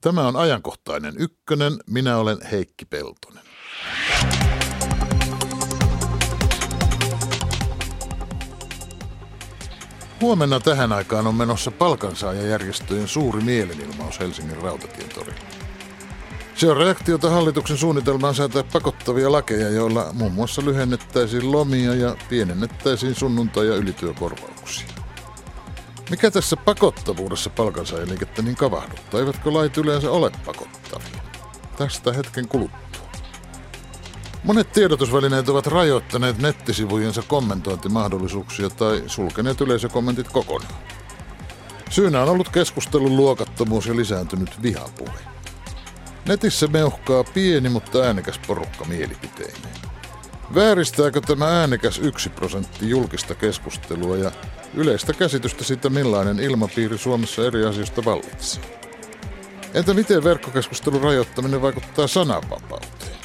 Tämä on ajankohtainen ykkönen. Minä olen Heikki Peltonen. Huomenna tähän aikaan on menossa palkansaajajärjestöjen suuri mielenilmaus Helsingin rautatien torilla. Se on reaktiota hallituksen suunnitelmaan säätää pakottavia lakeja, joilla muun muassa lyhennettäisiin lomia ja pienennettäisiin sunnuntai- ja ylityökorvauksia. Mikä tässä pakottavuudessa palkansaajaliikettä niin kavahduttaa? Eivätkö lait yleensä ole pakottavia? Tästä hetken kuluttua. Monet tiedotusvälineet ovat rajoittaneet nettisivujensa kommentointimahdollisuuksia tai sulkeneet yleisökommentit kokonaan. Syynä on ollut keskustelun luokattomuus ja lisääntynyt vihapuhe. Netissä meuhkaa pieni, mutta äänekäs porukka mielipiteineen. Vääristääkö tämä äänekäs yksi prosentti julkista keskustelua ja yleistä käsitystä siitä, millainen ilmapiiri Suomessa eri asioista vallitsee? Entä miten verkkokeskustelun rajoittaminen vaikuttaa sananvapauteen?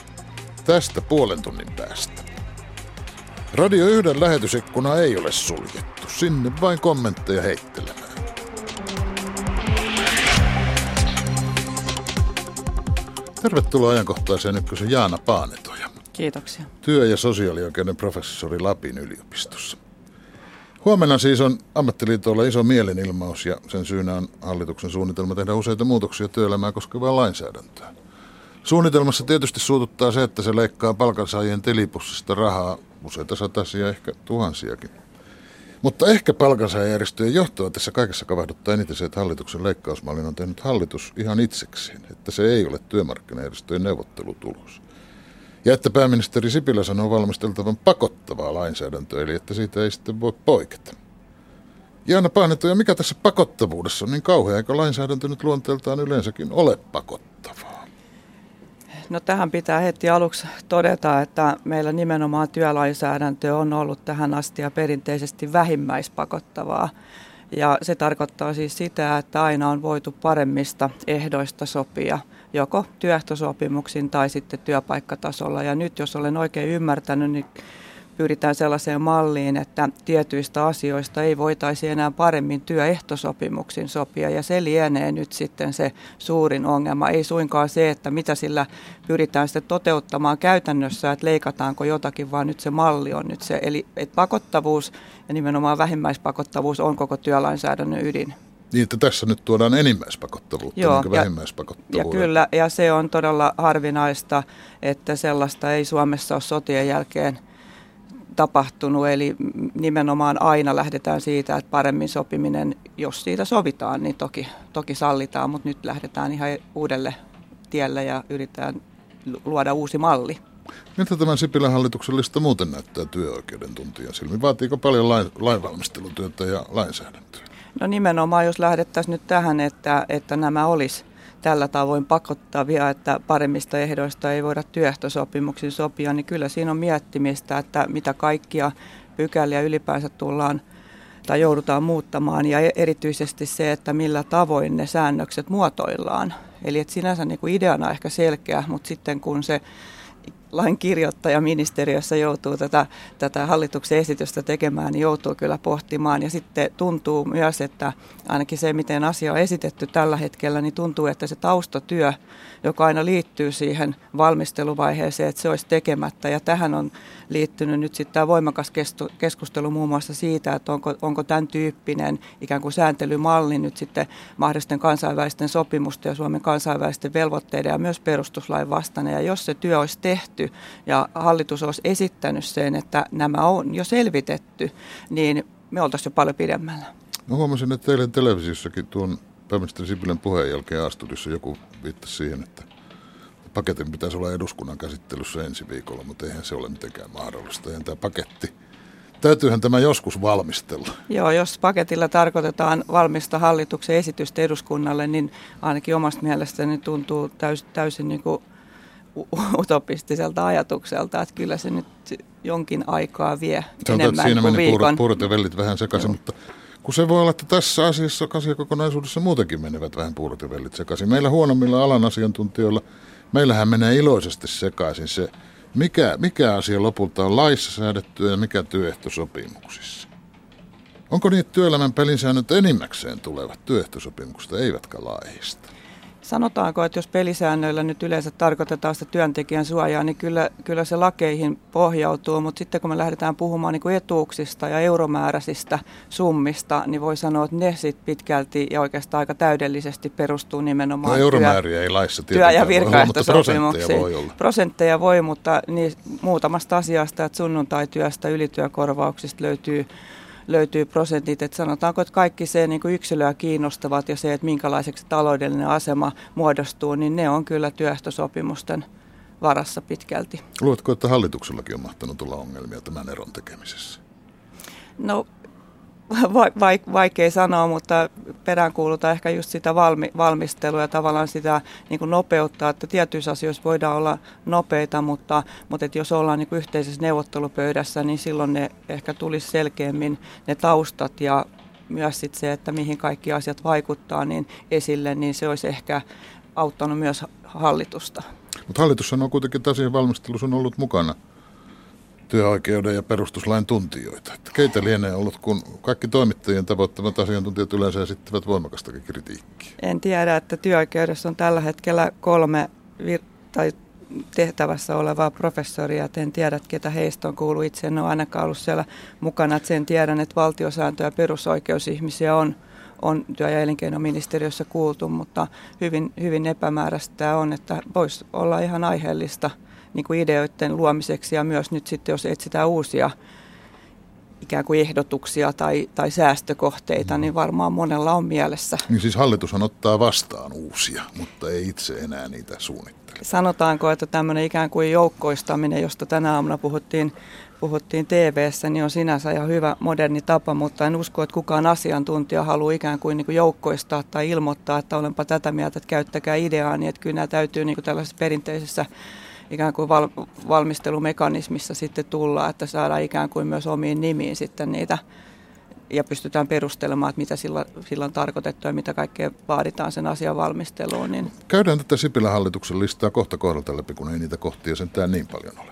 Tästä puolen tunnin päästä. Radio yhden lähetysikkuna ei ole suljettu. Sinne vain kommentteja heittelemään. Tervetuloa ajankohtaiseen ykkösen Jaana Paanetoja. Kiitoksia. Työ- ja sosiaalioikeuden professori Lapin yliopistossa. Huomenna siis on ammattiliitolla iso mielenilmaus ja sen syynä on hallituksen suunnitelma tehdä useita muutoksia työelämää koskevaan lainsäädäntöön. Suunnitelmassa tietysti suututtaa se, että se leikkaa palkansaajien tilipussista rahaa useita satasia, ehkä tuhansiakin. Mutta ehkä palkansaajärjestöjen johtoa tässä kaikessa kavahduttaa eniten se, että hallituksen leikkausmallin on tehnyt hallitus ihan itsekseen, että se ei ole työmarkkinajärjestöjen neuvottelutulos. Ja että pääministeri Sipilä sanoo valmisteltavan pakottavaa lainsäädäntöä, eli että siitä ei sitten voi poiketa. Jaana Paaneto, ja mikä tässä pakottavuudessa on niin kauhea, eikö lainsäädäntö nyt luonteeltaan yleensäkin ole pakottavaa? No tähän pitää heti aluksi todeta, että meillä nimenomaan työlainsäädäntö on ollut tähän asti ja perinteisesti vähimmäispakottavaa. Ja se tarkoittaa siis sitä, että aina on voitu paremmista ehdoista sopia – joko työehtosopimuksin tai sitten työpaikkatasolla. Ja nyt jos olen oikein ymmärtänyt, niin pyritään sellaiseen malliin, että tietyistä asioista ei voitaisi enää paremmin työehtosopimuksin sopia. Ja se lienee nyt sitten se suurin ongelma. Ei suinkaan se, että mitä sillä pyritään sitten toteuttamaan käytännössä, että leikataanko jotakin, vaan nyt se malli on nyt se. Eli että pakottavuus ja nimenomaan vähimmäispakottavuus on koko työlainsäädännön ydin. Niin, että tässä nyt tuodaan enimmäispakottavuutta, Joo, niin vähimmäispakottavuutta. Ja kyllä, ja se on todella harvinaista, että sellaista ei Suomessa ole sotien jälkeen tapahtunut. Eli nimenomaan aina lähdetään siitä, että paremmin sopiminen, jos siitä sovitaan, niin toki, toki sallitaan, mutta nyt lähdetään ihan uudelle tielle ja yritetään luoda uusi malli. Miltä tämän Sipilän hallituksen lista muuten näyttää työoikeuden tuntijan silmin? Vaatiiko paljon lain, lainvalmistelutyötä ja lainsäädäntöä? No nimenomaan, jos lähdettäisiin nyt tähän, että, että nämä olisi tällä tavoin pakottavia, että paremmista ehdoista ei voida työehtosopimuksin sopia, niin kyllä siinä on miettimistä, että mitä kaikkia pykäliä ylipäänsä tullaan tai joudutaan muuttamaan ja erityisesti se, että millä tavoin ne säännökset muotoillaan. Eli että sinänsä niin kuin ideana ehkä selkeä, mutta sitten kun se lain kirjoittaja ministeriössä joutuu tätä, tätä hallituksen esitystä tekemään, niin joutuu kyllä pohtimaan. Ja sitten tuntuu myös, että ainakin se, miten asia on esitetty tällä hetkellä, niin tuntuu, että se taustatyö, joka aina liittyy siihen valmisteluvaiheeseen, että se olisi tekemättä. Ja tähän on liittynyt nyt sitten tämä voimakas keskustelu muun muassa siitä, että onko, onko tämän tyyppinen ikään kuin sääntelymalli nyt sitten mahdollisten kansainvälisten sopimusten ja Suomen kansainvälisten velvoitteiden ja myös perustuslain vastainen. Ja jos se työ olisi tehty ja hallitus olisi esittänyt sen, että nämä on jo selvitetty, niin me oltaisiin jo paljon pidemmällä. Mä huomasin, että teidän televisiossakin tuon pääministeri Sipilän puheen jälkeen astudissa joku viittasi siihen, että paketin pitäisi olla eduskunnan käsittelyssä ensi viikolla, mutta eihän se ole mitenkään mahdollista. Eihän tämä paketti, täytyyhän tämä joskus valmistella. Joo, jos paketilla tarkoitetaan valmista hallituksen esitystä eduskunnalle, niin ainakin omasta mielestäni tuntuu täys, täysin niin kuin utopistiselta ajatukselta, että kyllä se nyt jonkin aikaa vie Sanotaan, enemmän siinä kuin meni viikon. Puurot, puurot ja vellit vähän sekaisin, mutta kun se voi olla, että tässä asiassa asiakokonaisuudessa muutenkin menevät vähän puurot ja vellit sekaisin. Meillä huonommilla alan asiantuntijoilla – meillähän menee iloisesti sekaisin se, mikä, mikä asia lopulta on laissa säädetty ja mikä työehtosopimuksissa. Onko niitä työelämän pelisäännöt enimmäkseen tulevat työehtosopimuksista, eivätkä laista? Sanotaanko, että jos pelisäännöillä nyt yleensä tarkoitetaan sitä työntekijän suojaa, niin kyllä, kyllä se lakeihin pohjautuu, mutta sitten kun me lähdetään puhumaan niin kuin etuuksista ja euromääräisistä summista, niin voi sanoa, että ne sit pitkälti ja oikeastaan aika täydellisesti perustuu nimenomaan no, euromääriä työ, ei laissa työ- ja virkaehtosopimuksiin. Prosentteja voi olla. Prosentteja voi, mutta niin muutamasta asiasta, että sunnuntaityöstä, ylityökorvauksista löytyy löytyy prosentit. Että sanotaanko, että kaikki se niin kuin yksilöä kiinnostavat ja se, että minkälaiseksi taloudellinen asema muodostuu, niin ne on kyllä työehtosopimusten varassa pitkälti. Luuletko, että hallituksellakin on mahtanut olla ongelmia tämän eron tekemisessä? No vaikea sanoa, mutta peräänkuulutaan ehkä just sitä valmi, valmistelua ja tavallaan sitä niin kuin nopeuttaa, että tietyissä asioissa voidaan olla nopeita, mutta, mutta että jos ollaan niin kuin yhteisessä neuvottelupöydässä, niin silloin ne ehkä tulisi selkeämmin ne taustat ja myös sit se, että mihin kaikki asiat vaikuttaa niin esille, niin se olisi ehkä auttanut myös hallitusta. Mutta hallitus on kuitenkin tässä valmistelussa on ollut mukana työoikeuden ja perustuslain tuntijoita. Että keitä lienee ollut, kun kaikki toimittajien tavoittavat asiantuntijat yleensä esittävät voimakastakin kritiikkiä? En tiedä, että työoikeudessa on tällä hetkellä kolme vir- tai tehtävässä olevaa professoria. Et en tiedä, ketä heistä on kuullut. Itse en ole ainakaan ollut siellä mukana. Et sen tiedän, että valtiosääntö- ja perusoikeusihmisiä on, on työ- ja elinkeinoministeriössä kuultu, mutta hyvin, hyvin epämääräistä tämä on, että voisi olla ihan aiheellista – niin kuin ideoiden luomiseksi ja myös nyt sitten, jos etsitään uusia ikään kuin ehdotuksia tai, tai säästökohteita, niin varmaan monella on mielessä. Niin siis hallitushan ottaa vastaan uusia, mutta ei itse enää niitä suunnittele. Sanotaanko, että tämmöinen ikään kuin joukkoistaminen, josta tänä aamuna puhuttiin, puhuttiin TV-ssä, niin on sinänsä ihan hyvä moderni tapa, mutta en usko, että kukaan asiantuntija haluaa ikään kuin, niin kuin joukkoistaa tai ilmoittaa, että olenpa tätä mieltä, että käyttäkää ideaa, niin että kyllä nämä täytyy niin kuin tällaisessa perinteisessä ikään kuin val, valmistelumekanismissa sitten tulla, että saadaan ikään kuin myös omiin nimiin sitten niitä ja pystytään perustelemaan, että mitä sillä, sillä on tarkoitettu ja mitä kaikkea vaaditaan sen asian valmisteluun. Niin. Käydään tätä Sipilän hallituksen listaa kohta kohdalta läpi, kun ei niitä kohtia sentään niin paljon ole.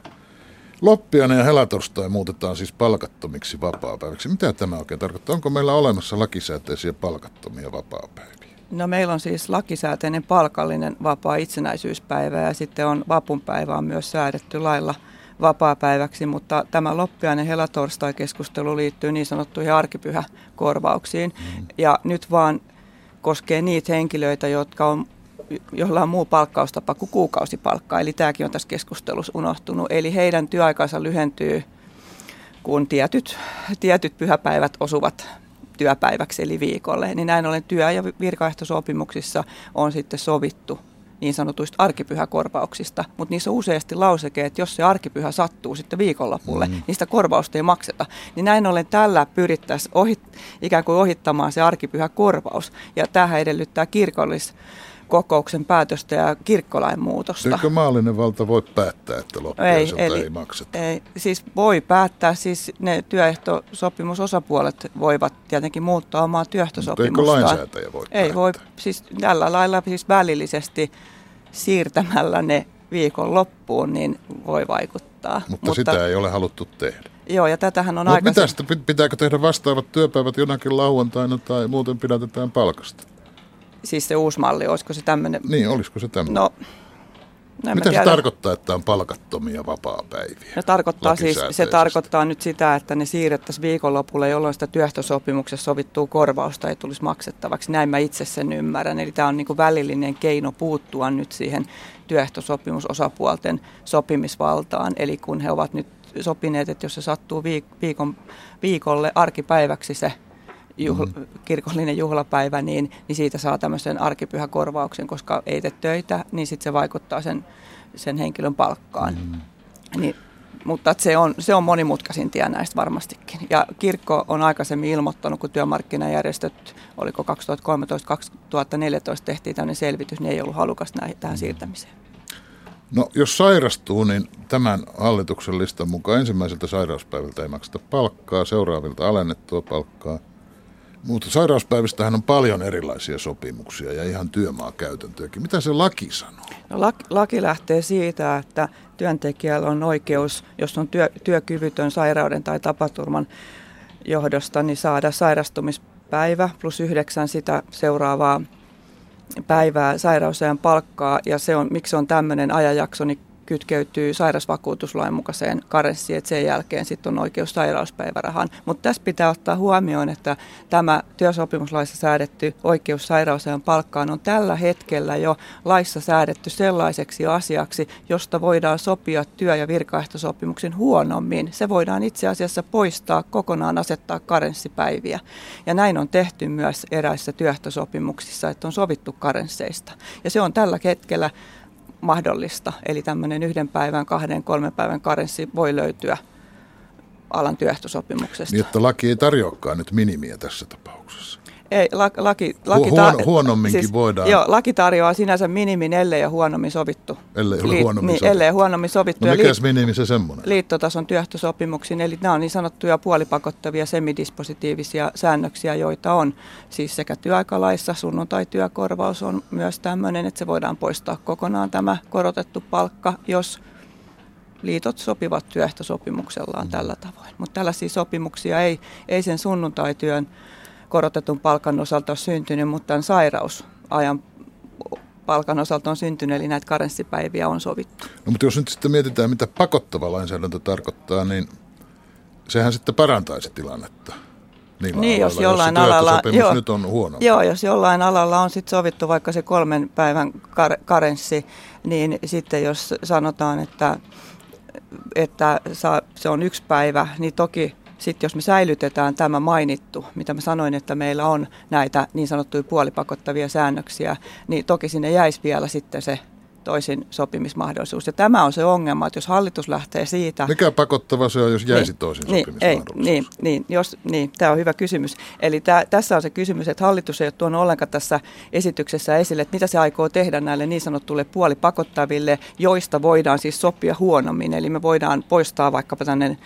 Loppiainen ja helatorstai muutetaan siis palkattomiksi vapaapäiviksi. Mitä tämä oikein tarkoittaa? Onko meillä olemassa lakisääteisiä palkattomia vapaapäiviä? No meillä on siis lakisääteinen palkallinen vapaa itsenäisyyspäivä ja sitten on vapunpäivä on myös säädetty lailla vapaapäiväksi, mutta tämä loppiainen helatorstai-keskustelu liittyy niin sanottuihin arkipyhäkorvauksiin. Mm. Ja nyt vaan koskee niitä henkilöitä, jotka on joilla on muu palkkaustapa kuin kuukausipalkka. Eli tämäkin on tässä keskustelussa unohtunut. Eli heidän työaikansa lyhentyy, kun tietyt, tietyt pyhäpäivät osuvat työpäiväksi eli viikolle. Niin näin ollen työ- ja virkaehtosopimuksissa on sitten sovittu niin sanotuista arkipyhäkorvauksista, mutta niissä on useasti lauseke, että jos se arkipyhä sattuu sitten viikonlopulle, mm. niin sitä korvausta ei makseta. Niin näin ollen tällä pyrittäisiin ohit, ikään kuin ohittamaan se arkipyhäkorvaus. Ja tähän edellyttää kirkollis kokouksen päätöstä ja kirkkolain muutosta. Eikö maallinen valta voi päättää, että loppujen ei, ei makseta? Ei, siis voi päättää, siis ne työehtosopimusosapuolet voivat tietenkin muuttaa omaa työehtosopimustaan. Mutta eikö lainsäätäjä voi Ei voi, siis tällä lailla siis välillisesti siirtämällä ne viikon loppuun, niin voi vaikuttaa. Mutta, Mutta sitä ei ole haluttu tehdä. Joo, ja tätähän on aika... Mitä sitten, pitääkö tehdä vastaavat työpäivät jonakin lauantaina tai muuten pidätetään palkasta? Siis se uusi malli, olisiko se tämmöinen? Niin, olisiko se tämmöinen? No, no Mitä se tarkoittaa, että on palkattomia vapaa-päiviä? No, tarkoittaa siis, se tarkoittaa nyt sitä, että ne siirrettäisiin viikonlopulle, jolloin sitä työhtösopimuksessa sovittuu korvausta ei tulisi maksettavaksi. Näin mä itse sen ymmärrän. Eli tämä on niin kuin välillinen keino puuttua nyt siihen työehtosopimusosapuolten sopimisvaltaan. Eli kun he ovat nyt sopineet, että jos se sattuu viikon, viikolle arkipäiväksi se juhla, mm. kirkollinen juhlapäivä, niin, niin siitä saa tämmöisen arkipyhäkorvauksen, koska ei tee töitä, niin sitten se vaikuttaa sen, sen henkilön palkkaan. Mm. Niin, mutta se on, se on monimutkaisin tie näistä varmastikin. Ja kirkko on aikaisemmin ilmoittanut, kun työmarkkinajärjestöt, oliko 2013-2014 tehtiin tämmöinen selvitys, niin ei ollut halukas näihin, tähän siirtämiseen. No jos sairastuu, niin tämän hallituksen listan mukaan ensimmäiseltä sairauspäivältä ei makseta palkkaa, seuraavilta alennettua palkkaa – mutta sairauspäivistähän on paljon erilaisia sopimuksia ja ihan työmaakäytäntöäkin. Mitä se laki sanoo? No, laki, laki lähtee siitä, että työntekijällä on oikeus, jos on työ, työkyvytön sairauden tai tapaturman johdosta, niin saada sairastumispäivä plus yhdeksän sitä seuraavaa päivää sairausajan palkkaa ja se on, miksi se on tämmöinen ajanjakso, niin kytkeytyy sairausvakuutuslain mukaiseen karenssiin, että sen jälkeen sitten on oikeus sairauspäivärahaan. Mutta tässä pitää ottaa huomioon, että tämä työsopimuslaissa säädetty oikeus sairausajan palkkaan on tällä hetkellä jo laissa säädetty sellaiseksi asiaksi, josta voidaan sopia työ- ja virkaehtosopimuksen huonommin. Se voidaan itse asiassa poistaa kokonaan, asettaa karenssipäiviä. Ja näin on tehty myös eräissä työehtosopimuksissa, että on sovittu karensseista. Ja se on tällä hetkellä mahdollista. Eli tämmöinen yhden päivän, kahden, kolmen päivän karenssi voi löytyä alan työehtosopimuksesta. Niin, että laki ei tarjoakaan nyt minimiä tässä tapauksessa. Ei, laki, laki, laki Huono, huonomminkin siis, voidaan. Joo, laki tarjoaa sinänsä minimin, ellei ja huonommin sovittu. Ellei ole huonommin niin, sovittu. Ellei huonommin sovittu. No mikäs liit- minimi se semmoinen? Liittotason työehtosopimuksiin, eli nämä on niin sanottuja puolipakottavia semidispositiivisia säännöksiä, joita on siis sekä työaikalaissa, sunnuntaityökorvaus on myös tämmöinen, että se voidaan poistaa kokonaan tämä korotettu palkka, jos liitot sopivat työehtosopimuksellaan mm. tällä tavoin. Mutta tällaisia sopimuksia ei, ei sen sunnuntaityön korotetun palkan osalta ole syntynyt, mutta tämän sairausajan palkan osalta on syntynyt, eli näitä karenssipäiviä on sovittu. No mutta jos nyt sitten mietitään, mitä pakottava lainsäädäntö tarkoittaa, niin sehän sitten parantaisi tilannetta. Niillä niin, jos jollain jos alalla, joo, nyt on huono. Joo, jos jollain alalla on sitten sovittu vaikka se kolmen päivän kar- karenssi, niin sitten jos sanotaan, että, että se on yksi päivä, niin toki sitten jos me säilytetään tämä mainittu, mitä mä sanoin, että meillä on näitä niin sanottuja puolipakottavia säännöksiä, niin toki sinne jäisi vielä sitten se toisin sopimismahdollisuus. Ja tämä on se ongelma, että jos hallitus lähtee siitä... Mikä pakottava se on, jos jäisi niin, toisin niin, sopimismahdollisuus? Ei, niin, niin, jos, niin, tämä on hyvä kysymys. Eli tämä, tässä on se kysymys, että hallitus ei ole tuonut ollenkaan tässä esityksessä esille, että mitä se aikoo tehdä näille niin sanottuille puolipakottaville, joista voidaan siis sopia huonommin. Eli me voidaan poistaa vaikkapa tämmöinen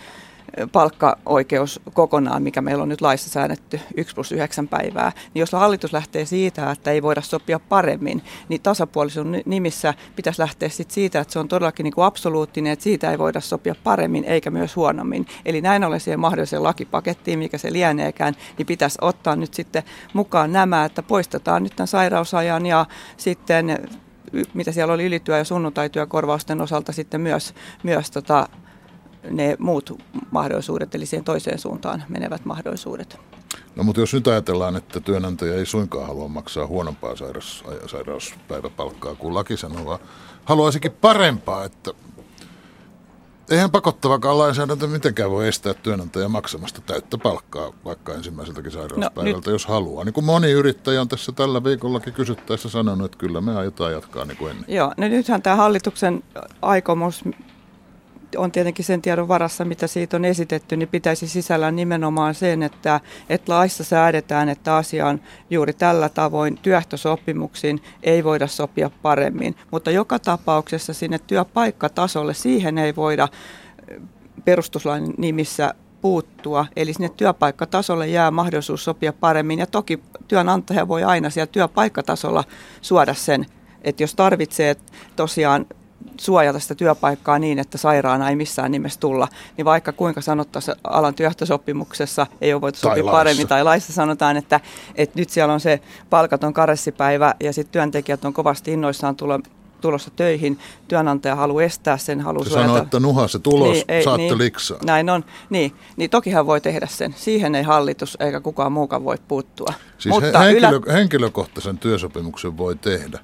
palkkaoikeus kokonaan, mikä meillä on nyt laissa säännetty 1 plus 9 päivää, niin jos hallitus lähtee siitä, että ei voida sopia paremmin, niin tasapuolisuuden nimissä pitäisi lähteä sit siitä, että se on todellakin niin kuin absoluuttinen, että siitä ei voida sopia paremmin eikä myös huonommin. Eli näin ollen siihen mahdolliseen lakipakettiin, mikä se lieneekään, niin pitäisi ottaa nyt sitten mukaan nämä, että poistetaan nyt tämän sairausajan ja sitten mitä siellä oli ylityö- ja sunnuntaityökorvausten osalta sitten myös, myös tota, ne muut mahdollisuudet, eli siihen toiseen suuntaan menevät mahdollisuudet. No mutta jos nyt ajatellaan, että työnantaja ei suinkaan halua maksaa huonompaa sairaus, sairauspäiväpalkkaa kuin laki sanoo, vaan haluaisikin parempaa, että eihän pakottavakaan lainsäädäntö mitenkään voi estää työnantajaa maksamasta täyttä palkkaa vaikka ensimmäiseltäkin sairauspäivältä, no, jos haluaa. Niin kuin moni yrittäjä on tässä tällä viikollakin kysyttäessä sanonut, että kyllä me aiotaan jatkaa niin kuin ennen. Joo, no nythän tämä hallituksen aikomus on tietenkin sen tiedon varassa, mitä siitä on esitetty, niin pitäisi sisällä nimenomaan sen, että, että laissa säädetään, että asiaan juuri tällä tavoin työehtosopimuksiin ei voida sopia paremmin. Mutta joka tapauksessa sinne työpaikkatasolle siihen ei voida perustuslain nimissä puuttua. Eli sinne työpaikkatasolle jää mahdollisuus sopia paremmin. Ja toki työnantaja voi aina siellä työpaikkatasolla suoda sen, että jos tarvitsee tosiaan suojata sitä työpaikkaa niin, että sairaana ei missään nimessä tulla, niin vaikka kuinka sanottaisiin alan työhtösopimuksessa ei ole voitu sopia paremmin, tai laissa sanotaan, että, että nyt siellä on se palkaton karessipäivä ja sitten työntekijät on kovasti innoissaan tulla tulossa töihin, työnantaja haluaa estää sen, haluaa se sanoo, että nuha se tulos, niin, ei, saatte niin, liksaa. Näin on, niin, niin toki hän voi tehdä sen. Siihen ei hallitus eikä kukaan muukaan voi puuttua. Siis Mutta henkilö, ylä... henkilökohtaisen työsopimuksen voi tehdä.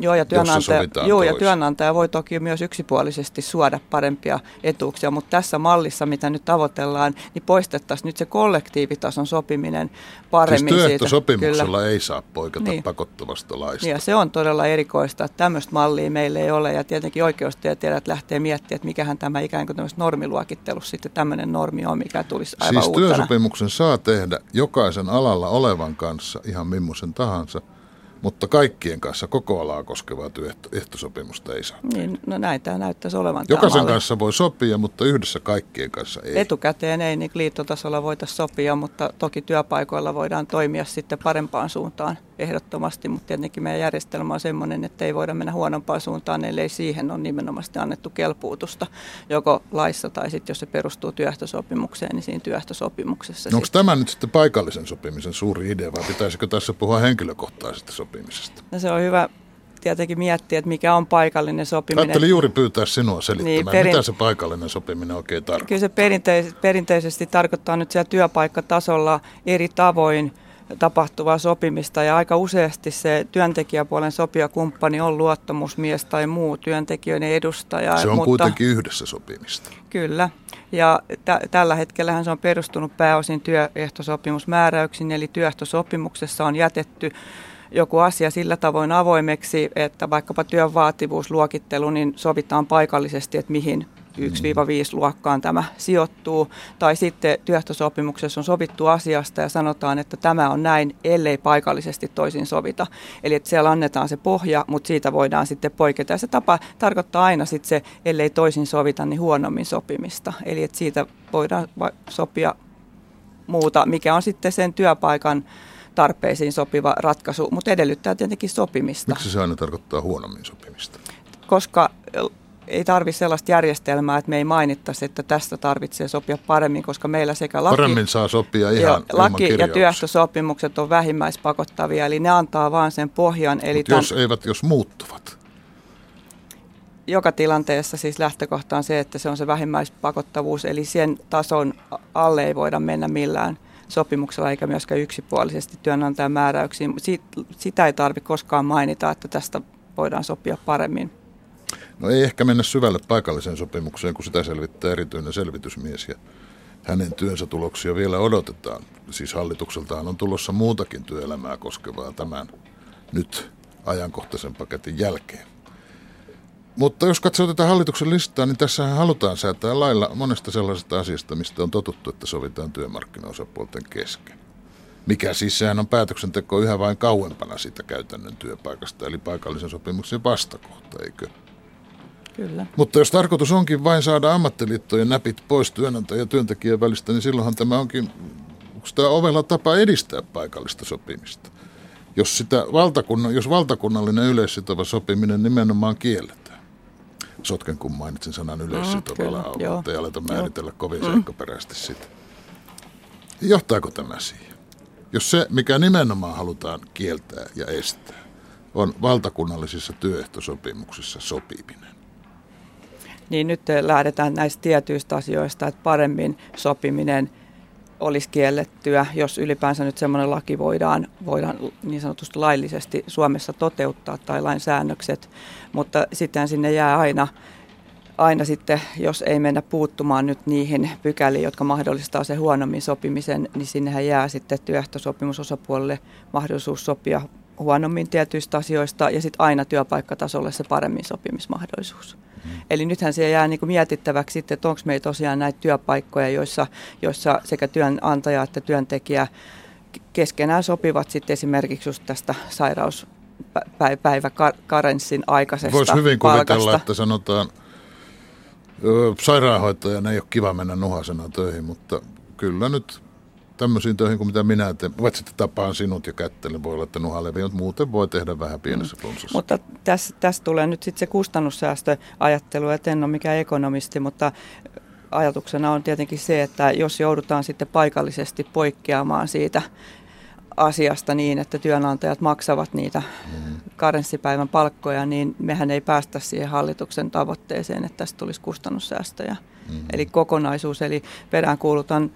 Joo, ja työnantaja, joo, ja työnantaja voi toki myös yksipuolisesti suoda parempia etuuksia, mutta tässä mallissa, mitä nyt tavoitellaan, niin poistettaisiin nyt se kollektiivitason sopiminen paremmin siis siitä. ei saa poiketa niin. pakottavasta laista. Ja se on todella erikoista, että tämmöistä mallia meillä ei ole, ja tietenkin oikeustieteilijät lähtee miettimään, että mikähän tämä ikään kuin normiluokittelussa sitten tämmöinen normi on, mikä tulisi aivan Siis uutena. työsopimuksen saa tehdä jokaisen alalla olevan kanssa ihan millaisen tahansa – mutta kaikkien kanssa koko alaa koskevaa työehtosopimusta ei saa. Niin, no näitä näyttäisi olevan. Jokaisen kanssa voi sopia, mutta yhdessä kaikkien kanssa ei. Etukäteen ei, niin liittotasolla voitaisiin sopia, mutta toki työpaikoilla voidaan toimia sitten parempaan suuntaan ehdottomasti, mutta tietenkin meidän järjestelmä on sellainen, että ei voida mennä huonompaan suuntaan, ellei siihen on nimenomaan annettu kelpuutusta, joko laissa tai sitten jos se perustuu työehtosopimukseen, niin siinä työehtosopimuksessa. No onko tämä nyt sitten paikallisen sopimisen suuri idea vai pitäisikö tässä puhua henkilökohtaisesta sopimisesta? No se on hyvä tietenkin miettiä, että mikä on paikallinen sopiminen. Ajattelin juuri pyytää sinua selittämään, niin, perin... mitä se paikallinen sopiminen oikein tarkoittaa. Kyllä se perinteisesti, perinteisesti tarkoittaa nyt siellä työpaikkatasolla eri tavoin tapahtuvaa sopimista ja aika useasti se työntekijäpuolen sopijakumppani on luottamusmies tai muu työntekijöiden edustaja. Se on mutta, kuitenkin yhdessä sopimista. Kyllä. Ja t- tällä hetkellä se on perustunut pääosin työehtosopimusmääräyksiin, eli työehtosopimuksessa on jätetty joku asia sillä tavoin avoimeksi, että vaikkapa työn vaativuusluokittelu, niin sovitaan paikallisesti, että mihin 1-5 luokkaan tämä sijoittuu. Tai sitten työhtösopimuksessa on sovittu asiasta ja sanotaan, että tämä on näin, ellei paikallisesti toisin sovita. Eli että siellä annetaan se pohja, mutta siitä voidaan sitten poiketa. Ja se tapa tarkoittaa aina sitten se, ellei toisin sovita, niin huonommin sopimista. Eli että siitä voidaan sopia muuta, mikä on sitten sen työpaikan tarpeisiin sopiva ratkaisu, mutta edellyttää tietenkin sopimista. Miksi se aina tarkoittaa huonommin sopimista? Koska ei tarvitse sellaista järjestelmää, että me ei mainittaisi, että tästä tarvitsee sopia paremmin, koska meillä sekä laki, Paremmin saa sopia ihan jo, laki ja työehtosopimukset on vähimmäispakottavia, eli ne antaa vain sen pohjan. Eli tämän, jos eivät, jos muuttuvat? Joka tilanteessa siis lähtökohta on se, että se on se vähimmäispakottavuus, eli sen tason alle ei voida mennä millään – sopimuksella eikä myöskään yksipuolisesti työnantajan määräyksiin. Sitä ei tarvitse koskaan mainita, että tästä voidaan sopia paremmin. No ei ehkä mennä syvälle paikalliseen sopimukseen, kun sitä selvittää erityinen selvitysmies ja hänen työnsä tuloksia vielä odotetaan. Siis hallitukseltaan on tulossa muutakin työelämää koskevaa tämän nyt ajankohtaisen paketin jälkeen. Mutta jos katsoo tätä hallituksen listaa, niin tässä halutaan säätää lailla monesta sellaisesta asiasta, mistä on totuttu, että sovitaan työmarkkinaosapuolten kesken. Mikä siis sehän on päätöksenteko yhä vain kauempana siitä käytännön työpaikasta, eli paikallisen sopimuksen vastakohta, eikö? Kyllä. Mutta jos tarkoitus onkin vain saada ammattiliittojen näpit pois työnantajan ja työntekijän välistä, niin silloinhan tämä onkin tämä ovella tapa edistää paikallista sopimista. Jos, sitä valtakunnan, jos valtakunnallinen yleissitova sopiminen nimenomaan kielletään sotken, kun mainitsin sanan yleissitovalla mm, mutta ei aleta määritellä joo. kovin mm. seikkaperäisesti sitä. Johtaako tämä siihen? Jos se, mikä nimenomaan halutaan kieltää ja estää, on valtakunnallisissa työehtosopimuksissa sopiminen. Niin nyt lähdetään näistä tietyistä asioista, että paremmin sopiminen – olisi kiellettyä, jos ylipäänsä nyt semmoinen laki voidaan, voidaan niin sanotusti laillisesti Suomessa toteuttaa tai lainsäännökset, mutta sitten sinne jää aina, aina sitten, jos ei mennä puuttumaan nyt niihin pykäliin, jotka mahdollistaa se huonommin sopimisen, niin sinnehän jää sitten työehtosopimusosapuolelle mahdollisuus sopia huonommin tietyistä asioista ja sitten aina työpaikkatasolle se paremmin sopimismahdollisuus. Mm. Eli nythän se jää niin kuin mietittäväksi sitten, että onko meillä tosiaan näitä työpaikkoja, joissa, joissa sekä työnantaja että työntekijä keskenään sopivat sitten esimerkiksi just tästä sairauspäiväkarenssin aikaisesta Voisi hyvin kuvitella, palkasta. että sanotaan, sairaanhoitajan ei ole kiva mennä nuhasena töihin, mutta kyllä nyt tämmöisiin töihin kuin mitä minä teen. Voit sitten tapaan sinut ja kättelen, voi olla, että nuhalevi, mutta muuten voi tehdä vähän pienessä mm. Mutta tässä, tässä tulee nyt sitten se kustannussäästöajattelu, että en ole mikään ekonomisti, mutta ajatuksena on tietenkin se, että jos joudutaan sitten paikallisesti poikkeamaan siitä asiasta niin, että työnantajat maksavat niitä mm. karenssipäivän palkkoja, niin mehän ei päästä siihen hallituksen tavoitteeseen, että tästä tulisi kustannussäästöjä. Mm-hmm. Eli kokonaisuus, eli peräänkuulutan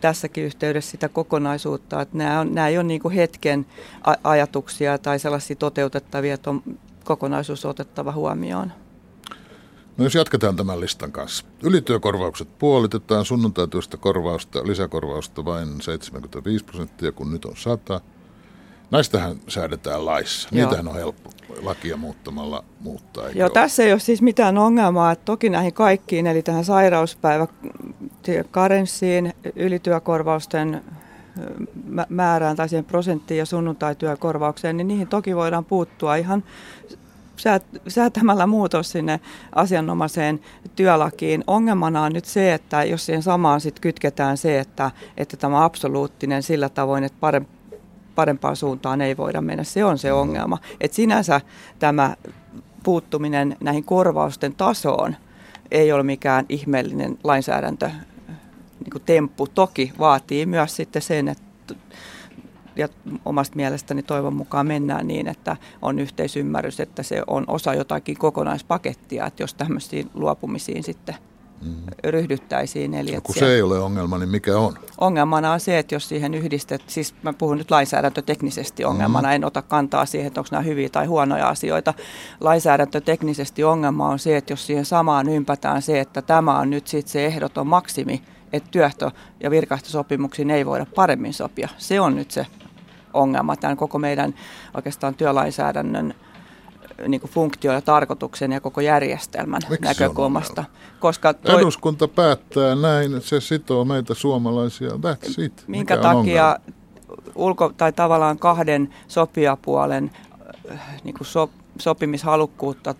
tässäkin yhteydessä sitä kokonaisuutta, että nämä, on, nämä ei ole niin kuin hetken ajatuksia tai sellaisia toteutettavia, että on kokonaisuus otettava huomioon. No jos jatketaan tämän listan kanssa. Ylityökorvaukset puolitetaan, sunnuntaityöstä korvausta, lisäkorvausta vain 75 prosenttia, kun nyt on 100. Näistähän säädetään laissa. Joo. Niitähän on helppo lakia muuttamalla muuttaa. Joo, ole? tässä ei ole siis mitään ongelmaa. Että toki näihin kaikkiin, eli tähän sairauspäivä karenssiin, ylityökorvausten määrään tai siihen prosenttiin ja sunnuntaityökorvaukseen, niin niihin toki voidaan puuttua ihan säätämällä muutos sinne asianomaiseen työlakiin. Ongelmana on nyt se, että jos siihen samaan sit kytketään se, että, että tämä absoluuttinen sillä tavoin, että parempi parempaan suuntaan ei voida mennä. Se on se ongelma. Et sinänsä tämä puuttuminen näihin korvausten tasoon ei ole mikään ihmeellinen lainsäädäntö niin kuin temppu. Toki vaatii myös sitten sen, että ja omasta mielestäni toivon mukaan mennään niin, että on yhteisymmärrys, että se on osa jotakin kokonaispakettia, että jos tämmöisiin luopumisiin sitten mm. ryhdyttäisiin. Eli no, kun se ei ole ongelma, niin mikä on? Ongelmana on se, että jos siihen yhdistet, siis mä puhun nyt lainsäädäntöteknisesti ongelmana, mm. en ota kantaa siihen, että onko nämä hyviä tai huonoja asioita. Lainsäädäntöteknisesti ongelma on se, että jos siihen samaan ympätään se, että tämä on nyt sitten se ehdoton maksimi, että työhto- ja virkaehtosopimuksiin ei voida paremmin sopia. Se on nyt se ongelma tämän koko meidän oikeastaan työlainsäädännön niin kuin funktio ja tarkoituksen ja koko järjestelmän Miksi näkökulmasta. Koska toi, Eduskunta päättää näin, se sitoo meitä suomalaisia, that's it. Minkä Mikä takia ulko- tai tavallaan kahden sopijapuolen äh, niin kuin so, sopimishalukkuutta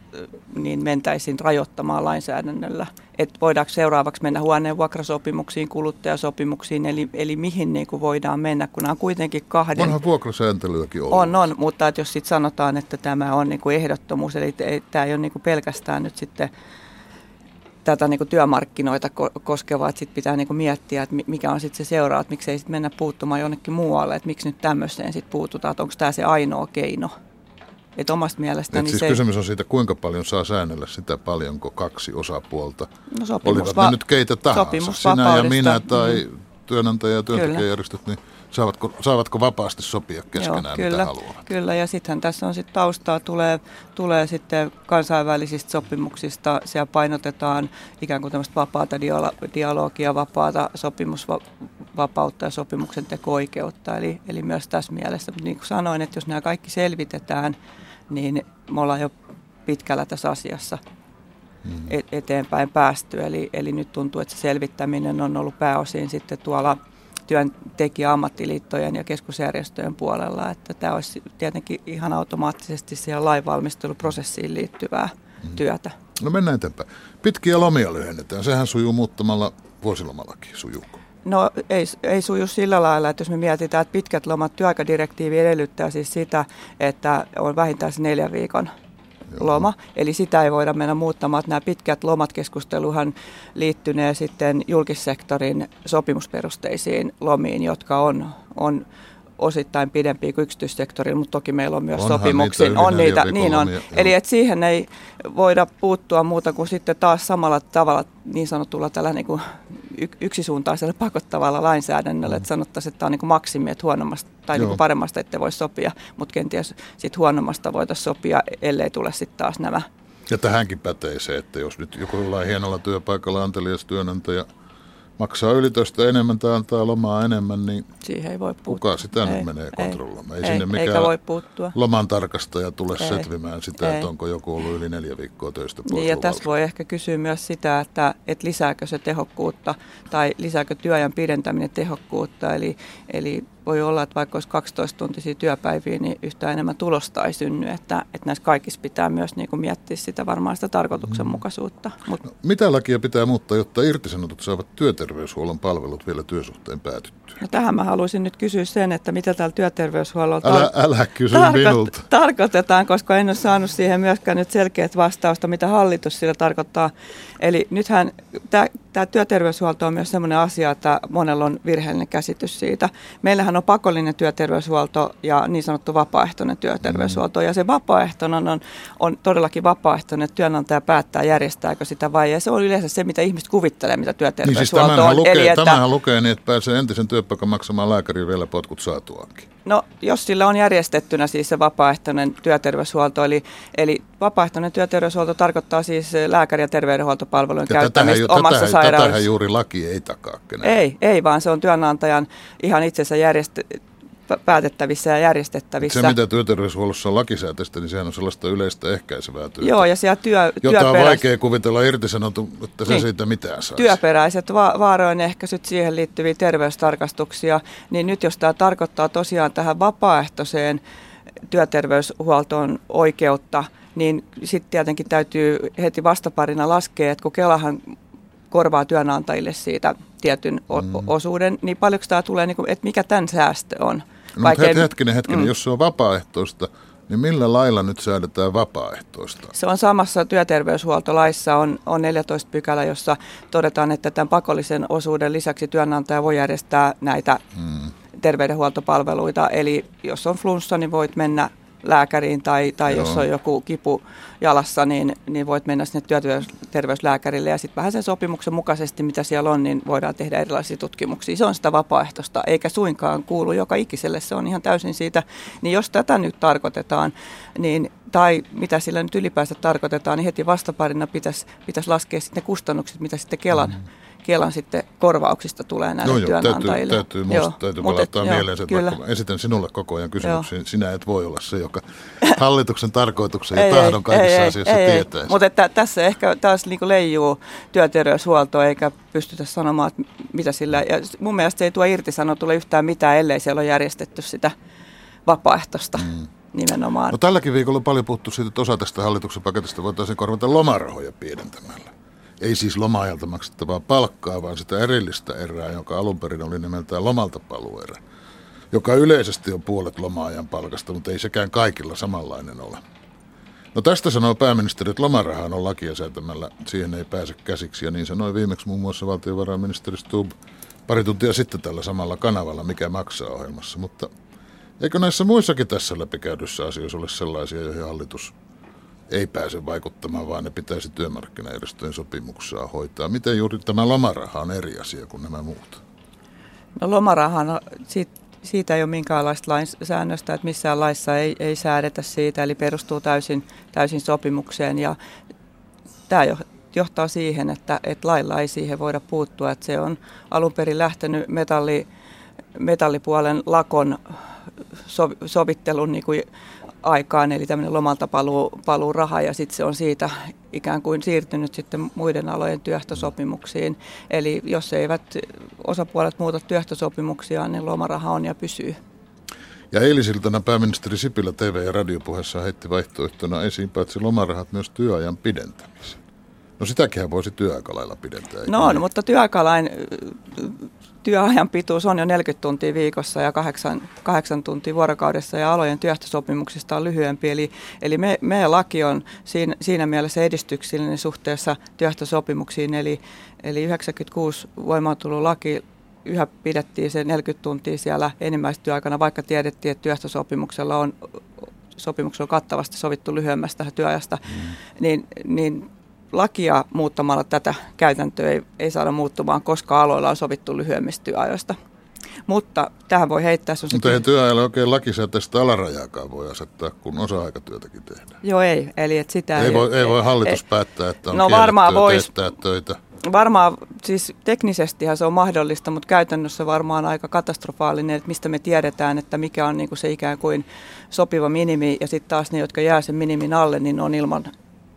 niin mentäisiin rajoittamaan lainsäädännöllä. Että voidaanko seuraavaksi mennä huoneen vuokrasopimuksiin, kuluttajasopimuksiin, eli, eli mihin niin kuin voidaan mennä, kun on kuitenkin kahden... Onhan vuokrasääntelyäkin ollut. On, on, mutta että jos sitten sanotaan, että tämä on niin kuin ehdottomuus, eli tämä ei ole niin kuin pelkästään nyt sitten tätä niin kuin työmarkkinoita koskevaa, että sitten pitää niin kuin miettiä, että mikä on sitten se seuraava, että miksei sitten mennä puuttumaan jonnekin muualle, että miksi nyt tämmöiseen sitten puututaan, että onko tämä se ainoa keino. Et omasta mielestäni Et siis se... kysymys on siitä, kuinka paljon saa säännellä sitä, paljonko kaksi osapuolta, no sopimus olivat va- nyt keitä tahansa, sinä ja minä tai mm. työnantaja- ja työntekijäjärjestöt, niin saavatko, saavatko vapaasti sopia keskenään, Joo, kyllä, mitä haluavat? Kyllä, ja sittenhän tässä on sitten taustaa, tulee, tulee sitten kansainvälisistä sopimuksista, siellä painotetaan ikään kuin tämmöistä vapaata dialogia, vapaata sopimusvapautta ja sopimuksen teko-oikeutta, eli, eli myös tässä mielessä. Mutta niin kuin sanoin, että jos nämä kaikki selvitetään, niin me ollaan jo pitkällä tässä asiassa mm. eteenpäin päästy. Eli, eli nyt tuntuu, että se selvittäminen on ollut pääosin sitten tuolla työntekijä-ammattiliittojen ja keskusjärjestöjen puolella, että tämä olisi tietenkin ihan automaattisesti siihen lainvalmisteluprosessiin liittyvää mm. työtä. No mennään eteenpäin. Pitkiä lomia lyhennetään. Sehän sujuu muuttamalla vuosilomalaki. Sujuuko? No ei, ei suju sillä lailla, että jos me mietitään, että pitkät lomat, työaikadirektiivi edellyttää siis sitä, että on vähintään se neljän viikon loma. Eli sitä ei voida mennä muuttamaan. Nämä pitkät lomat keskusteluhan liittynee sitten julkissektorin sopimusperusteisiin lomiin, jotka on, on osittain pidempiä kuin yksityissektorilla, mutta toki meillä on myös Onhan sopimuksia. Niitä on niitä, niin on. Eli että siihen ei voida puuttua muuta kuin sitten taas samalla tavalla niin sanotulla tällä niin kuin yksisuuntaisella pakottavalla lainsäädännöllä, mm. että sanottaisiin, että tämä on niin kuin maksimi, että huonommasta tai niin kuin paremmasta ette voi sopia, mutta kenties sitten huonommasta voitaisiin sopia, ellei tule sitten taas nämä. Ja tähänkin pätee se, että jos nyt joku jollain hienolla työpaikalla antelias työnantaja – maksaa ylitöstä enemmän tai antaa lomaa enemmän, niin Siihen ei voi puuttua. kuka sitä ei, nyt menee kontrolloimaan? Ei, ei sinne mikään voi puuttua. loman tarkastaja tule ei, setvimään sitä, ei. että onko joku ollut yli neljä viikkoa töistä pois niin, Ja tässä voi ehkä kysyä myös sitä, että, että lisääkö se tehokkuutta tai lisääkö työajan pidentäminen tehokkuutta. Eli, eli voi olla, että vaikka olisi 12 tuntisia työpäiviä, niin yhtään enemmän tulosta ei synny. Että, että näissä kaikissa pitää myös niin kuin miettiä sitä varmaan sitä tarkoituksenmukaisuutta. Mut. No, mitä lakia pitää muuttaa, jotta irtisanotut saavat työterveyshuollon palvelut vielä työsuhteen päätyttyä? No tähän mä haluaisin nyt kysyä sen, että mitä täällä työterveyshuollolla älä, älä kysy tarko- minulta. tarkoitetaan, koska en ole saanut siihen myöskään nyt selkeät vastausta, mitä hallitus sillä tarkoittaa. Eli nythän tämä työterveyshuolto on myös sellainen asia, että monella on virheellinen käsitys siitä. Meillähän on pakollinen työterveyshuolto ja niin sanottu vapaaehtoinen työterveyshuolto. Ja se vapaaehtoinen on, on todellakin vapaaehtoinen, että työnantaja päättää järjestääkö sitä vai ei. Se on yleensä se, mitä ihmiset kuvittelee, mitä työterveyshuolto niin siis on. Lukee, Eli että, tämähän lukee niin, että pääsee entisen työpaikan maksamaan lääkärin vielä potkut saatuaankin. No jos sillä on järjestettynä siis se vapaaehtoinen työterveyshuolto, eli, eli vapaaehtoinen työterveyshuolto tarkoittaa siis lääkäri- ja terveydenhuoltopalvelujen ja käyttämistä tätähän, omassa tätähän, sairaudessa. Tätähän juuri laki ei takaa kenelle. Ei, ei, vaan se on työnantajan ihan itsensä järjest, päätettävissä ja järjestettävissä. Se, mitä työterveyshuollossa on lakisääteistä, niin sehän on sellaista yleistä ehkäisevää työtä. Joo, ja siellä työ, Jota työperäis... on vaikea kuvitella irtisanotu, että se niin. siitä mitään saisi. Työperäiset va- vaarojen ehkäisyt, siihen liittyviä terveystarkastuksia, niin nyt jos tämä tarkoittaa tosiaan tähän vapaaehtoiseen työterveyshuoltoon oikeutta, niin sitten tietenkin täytyy heti vastaparina laskea, että kun Kelahan korvaa työnantajille siitä tietyn mm. osuuden, niin paljonko tämä tulee, niin kuin, että mikä tämän säästö on? No, mutta hetkinen, hetkinen, mm. jos se on vapaaehtoista, niin millä lailla nyt säädetään vapaaehtoista? Se on samassa työterveyshuoltolaissa, on, on 14 pykälä, jossa todetaan, että tämän pakollisen osuuden lisäksi työnantaja voi järjestää näitä hmm. terveydenhuoltopalveluita. Eli jos on flunssa, niin voit mennä lääkäriin tai, tai jos on joku kipu jalassa, niin, niin voit mennä sinne työterveyslääkärille ja sitten vähän sen sopimuksen mukaisesti, mitä siellä on, niin voidaan tehdä erilaisia tutkimuksia. Se on sitä vapaaehtoista, eikä suinkaan kuulu joka ikiselle, se on ihan täysin siitä. Niin jos tätä nyt tarkoitetaan, niin, tai mitä sillä nyt ylipäänsä tarkoitetaan, niin heti vastaparina pitäisi, pitäisi laskea sitten ne kustannukset, mitä sitten Kelan mm-hmm Kelan sitten korvauksista tulee näille joo, työnantajille. Täytyy, täytyy, joo, täytyy palauttaa mieleen että kyllä. vaikka esitän sinulle koko ajan kysymyksiä, joo. sinä et voi olla se, joka hallituksen tarkoituksen ja tahdon kaikissa ei, asioissa ei, tietäisi. Mutta että tässä ehkä taas niin leijuu työterveyshuolto, eikä pystytä sanomaan, että mitä sillä... Ja mun mielestä se ei tuo irtisanotulle yhtään mitään, ellei siellä ole järjestetty sitä vapaaehtoista. Mm nimenomaan. No tälläkin viikolla on paljon puhuttu siitä, että osa tästä hallituksen paketista voitaisiin korvata lomarahoja pienentämällä ei siis loma-ajalta maksettavaa palkkaa, vaan sitä erillistä erää, joka alun perin oli nimeltään lomalta paluerä, joka yleisesti on puolet loma-ajan palkasta, mutta ei sekään kaikilla samanlainen ole. No tästä sanoo pääministeri, että lomarahaan on lakia säätämällä, siihen ei pääse käsiksi, ja niin sanoi viimeksi muun muassa valtiovarainministeri Stubb pari tuntia sitten tällä samalla kanavalla, mikä maksaa ohjelmassa, mutta eikö näissä muissakin tässä läpikäydyssä asioissa ole sellaisia, joihin hallitus ei pääse vaikuttamaan, vaan ne pitäisi työmarkkinajärjestöjen sopimuksessa hoitaa. Miten juuri tämä lomaraha on eri asia kuin nämä muut? No lomarahan, siitä, siitä ei ole minkäänlaista lainsäännöstä, että missään laissa ei, ei säädetä siitä, eli perustuu täysin, täysin sopimukseen. Ja tämä johtaa siihen, että, että lailla ei siihen voida puuttua, että se on alun perin lähtenyt metalli, metallipuolen lakon sovittelun niin kuin aikaan, eli tämmöinen lomalta paluu, paluu raha, ja sitten se on siitä ikään kuin siirtynyt sitten muiden alojen työhtösopimuksiin. Eli jos eivät osapuolet muuta työhtosopimuksia, niin lomaraha on ja pysyy. Ja eilisiltana pääministeri Sipilä TV- ja radiopuheessa heitti vaihtoehtona esiin paitsi lomarahat myös työajan pidentämisen. No sitäkin voisi työaikalailla pidentää. No on, niin? mutta työaikalain työajan pituus on jo 40 tuntia viikossa ja 8, 8 tuntia vuorokaudessa ja alojen työhtösopimuksista on lyhyempi. Eli, eli me, meidän laki on siinä, siinä mielessä edistyksellinen suhteessa työhtösopimuksiin. Eli, eli 96 laki yhä pidettiin se 40 tuntia siellä enimmäistyöaikana, vaikka tiedettiin, että työhtösopimuksella on sopimuksella on kattavasti sovittu lyhyemmästä työajasta, mm. niin, niin lakia muuttamalla tätä käytäntöä ei, ei saada muuttumaan, koska aloilla on sovittu lyhyemmistä työajoista. Mutta tähän voi heittää... Mutta ei työajalla oikein lakisääteistä alarajaakaan voi asettaa, kun osa-aikatyötäkin tehdään. Joo, ei. Eli että sitä ei, ei, voi, ei voi hallitus ei, päättää, että on no, varmaan vois, töitä. Varmaan, siis teknisestihan se on mahdollista, mutta käytännössä varmaan aika katastrofaalinen, että mistä me tiedetään, että mikä on niin kuin se ikään kuin sopiva minimi, ja sitten taas ne, jotka jää sen minimin alle, niin on ilman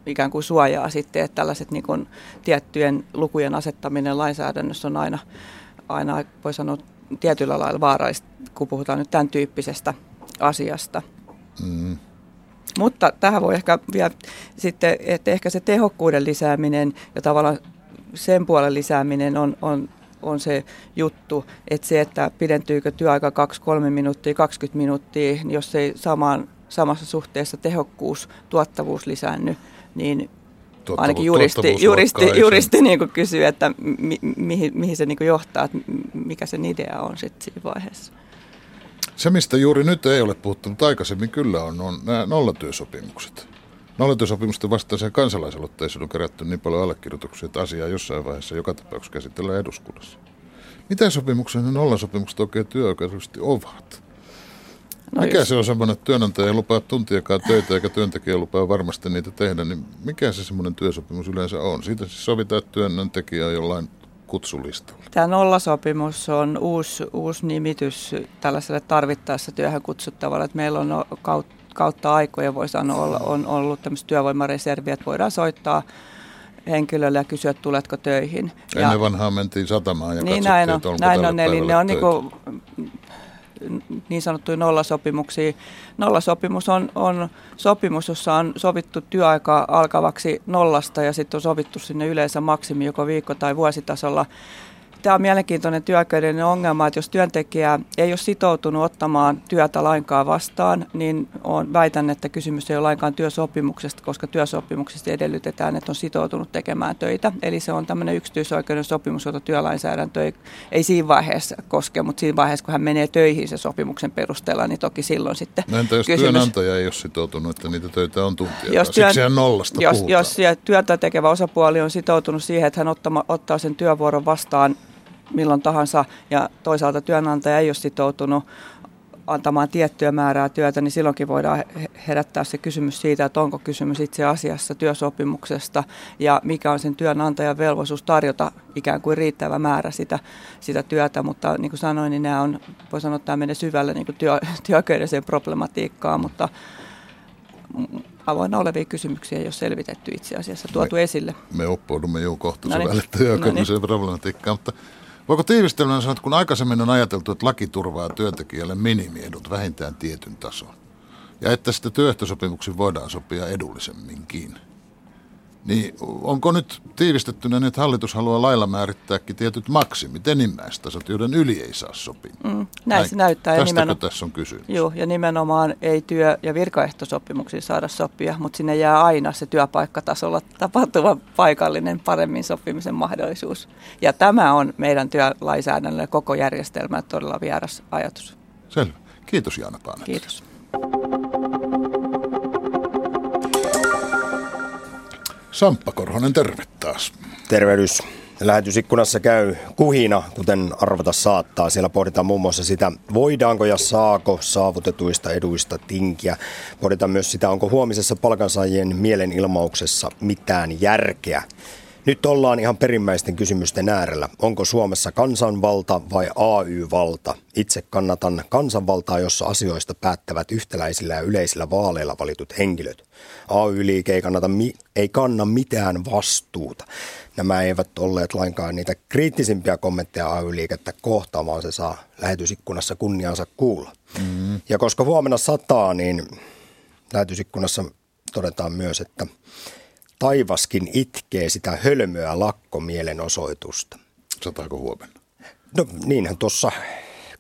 ikään kuin suojaa sitten, että tällaiset niin kuin tiettyjen lukujen asettaminen lainsäädännössä on aina, aina voi sanoa tietyllä lailla vaaraista, kun puhutaan nyt tämän tyyppisestä asiasta. Mm. Mutta tähän voi ehkä vielä sitten, että ehkä se tehokkuuden lisääminen ja tavallaan sen puolen lisääminen on, on, on se juttu, että se, että pidentyykö työaika 2-3 minuuttia, 20 minuuttia, niin jos ei samaan, samassa suhteessa tehokkuus, tuottavuus lisäänny, niin Tuottavu- ainakin juristi, juristi, juristi niin kuin kysyy, että mi, mihin, mihin se niin kuin johtaa, että mikä sen idea on sitten siinä vaiheessa. Se, mistä juuri nyt ei ole puhuttu, mutta aikaisemmin kyllä on, on nämä nollatyösopimukset. Nollatyösopimusten vastaiseen kansalaisaloitteeseen on kerätty niin paljon allekirjoituksia, että asiaa jossain vaiheessa joka tapauksessa käsitellään eduskunnassa. Mitä sopimuksia ne nollasopimukset oikein työoikeudellisesti ovat? No mikä just. se on semmoinen, että työnantaja ei lupaa tuntiakaan töitä eikä työntekijä lupaa varmasti niitä tehdä, niin mikä se semmoinen työsopimus yleensä on? Siitä siis sovitaan, että työntekijä on jollain kutsulistalla. Tämä nollasopimus on uusi, uusi nimitys tällaiselle tarvittaessa työhön kutsuttavalle. Että meillä on kautta, kautta aikoja, voi sanoa, on ollut tämmöistä työvoimareserviä, että voidaan soittaa henkilölle ja kysyä, tuletko töihin. Ennen ja, vanhaa mentiin satamaan ja niin näin on, näin on, eli ne on niin kuin niin sanottuja nollasopimuksia. Nollasopimus on, on sopimus, jossa on sovittu työaika alkavaksi nollasta ja sitten on sovittu sinne yleensä maksimi joko viikko- tai vuositasolla tämä on mielenkiintoinen työoikeudellinen ongelma, että jos työntekijä ei ole sitoutunut ottamaan työtä lainkaan vastaan, niin on, väitän, että kysymys ei ole lainkaan työsopimuksesta, koska työsopimuksesta edellytetään, että on sitoutunut tekemään töitä. Eli se on tämmöinen yksityisoikeuden sopimus, jota työlainsäädäntö ei, ei siinä vaiheessa koske, mutta siinä vaiheessa, kun hän menee töihin se sopimuksen perusteella, niin toki silloin sitten no entä jos kysymys, työnantaja ei ole sitoutunut, että niitä töitä on tuntia? Jos, työn, Siksi nollasta jos, jos työtä tekevä osapuoli on sitoutunut siihen, että hän ottama, ottaa sen työvuoron vastaan milloin tahansa ja toisaalta työnantaja ei ole sitoutunut antamaan tiettyä määrää työtä, niin silloinkin voidaan herättää se kysymys siitä, että onko kysymys itse asiassa työsopimuksesta ja mikä on sen työnantajan velvollisuus tarjota ikään kuin riittävä määrä sitä, sitä työtä. Mutta niin kuin sanoin, niin nämä on, voi sanoa, että tämä menee syvälle niin kuin työ, työoikeudelliseen problematiikkaan, mutta avoinna olevia kysymyksiä ei ole selvitetty itse asiassa, tuotu me, esille. Me oppoudumme jo kohta no syvälle työoikeudelliseen no problematiikkaan, mutta Voiko tiivistelmään sanoa, että kun aikaisemmin on ajateltu, että laki turvaa työntekijälle minimiedut vähintään tietyn tason, ja että sitä työehtosopimuksin voidaan sopia edullisemminkin, niin onko nyt tiivistettynä, niin, että hallitus haluaa lailla määrittääkin tietyt maksimit, enimmäistasot, joiden yli ei saa sopia? Mm, näin se näyttää. Tästäkö nimenomaan, tässä on kysymys? Joo, ja nimenomaan ei työ- ja virkaehtosopimuksiin saada sopia, mutta sinne jää aina se työpaikkatasolla tapahtuva paikallinen paremmin sopimisen mahdollisuus. Ja tämä on meidän työlainsäädännölle koko järjestelmä todella vieras ajatus. Selvä. Kiitos Jaana Paanet. Kiitos. Samppa Korhonen, terve taas. Tervehdys. Lähetysikkunassa käy kuhina, kuten arvata saattaa. Siellä pohditaan muun muassa sitä, voidaanko ja saako saavutetuista eduista tinkiä. Pohditaan myös sitä, onko huomisessa palkansaajien mielenilmauksessa mitään järkeä. Nyt ollaan ihan perimmäisten kysymysten äärellä. Onko Suomessa kansanvalta vai AY-valta? Itse kannatan kansanvaltaa, jossa asioista päättävät yhtäläisillä ja yleisillä vaaleilla valitut henkilöt. AY-liike ei, kannata, ei kanna mitään vastuuta. Nämä eivät olleet lainkaan niitä kriittisimpiä kommentteja AY-liikettä kohtaan, vaan se saa lähetysikkunassa kunniansa kuulla. Mm. Ja koska huomenna sataa, niin lähetysikkunassa todetaan myös, että taivaskin itkee sitä hölmöä lakkomielenosoitusta. Sataako huomenna? No niinhän tuossa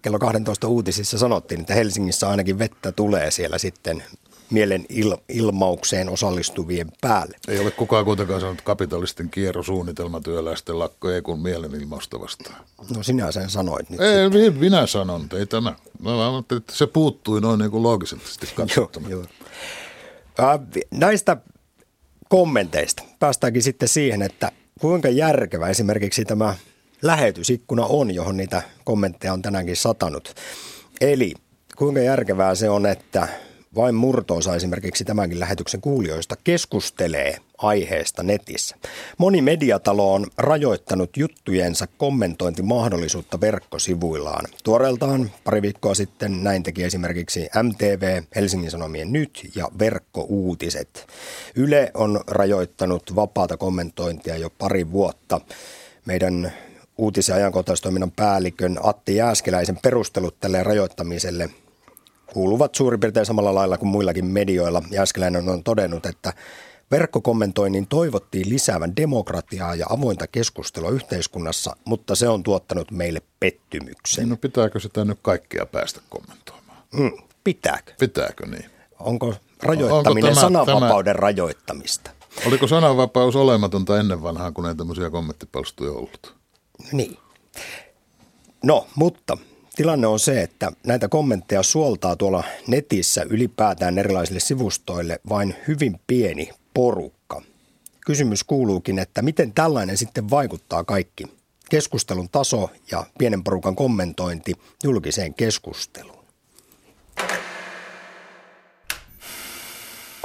kello 12 uutisissa sanottiin, että Helsingissä ainakin vettä tulee siellä sitten mielenilmaukseen osallistuvien päälle. Ei ole kukaan kuitenkaan sanonut kapitalisten kierrosuunnitelma työläisten lakko, ei kun mielenilmausta vastaan. No sinä sen sanoit nyt Ei, sitten. minä sanon, ei tämä. Mä että se puuttui noin niin kuin loogisesti katsottuna. joo, joo. Äh, näistä kommenteista päästäänkin sitten siihen, että kuinka järkevä esimerkiksi tämä lähetysikkuna on, johon niitä kommentteja on tänäänkin satanut. Eli kuinka järkevää se on, että vain murtoosa esimerkiksi tämänkin lähetyksen kuulijoista keskustelee aiheesta netissä. Moni mediatalo on rajoittanut juttujensa kommentointimahdollisuutta verkkosivuillaan. Tuoreeltaan pari viikkoa sitten näin teki esimerkiksi MTV, Helsingin Sanomien Nyt ja Verkkouutiset. Yle on rajoittanut vapaata kommentointia jo pari vuotta. Meidän uutis- ja ajankohtaistoiminnan päällikön Atti Jääskeläisen perustelut tälle rajoittamiselle kuuluvat suurin piirtein samalla lailla kuin muillakin medioilla. Jääskeläinen on todennut, että Verkkokommentoinnin toivottiin lisäävän demokratiaa ja avointa keskustelua yhteiskunnassa, mutta se on tuottanut meille pettymyksen. No pitääkö sitä nyt kaikkia päästä kommentoimaan? Mm, pitääkö? Pitääkö niin? Onko rajoittaminen Onko tämä, sananvapauden tämä, rajoittamista? Oliko sananvapaus olematonta ennen vanhaa, kun ei tämmöisiä kommenttipalstoja ollut? Niin. No, mutta tilanne on se, että näitä kommentteja suoltaa tuolla netissä ylipäätään erilaisille sivustoille vain hyvin pieni porukka. Kysymys kuuluukin, että miten tällainen sitten vaikuttaa kaikki keskustelun taso ja pienen porukan kommentointi julkiseen keskusteluun.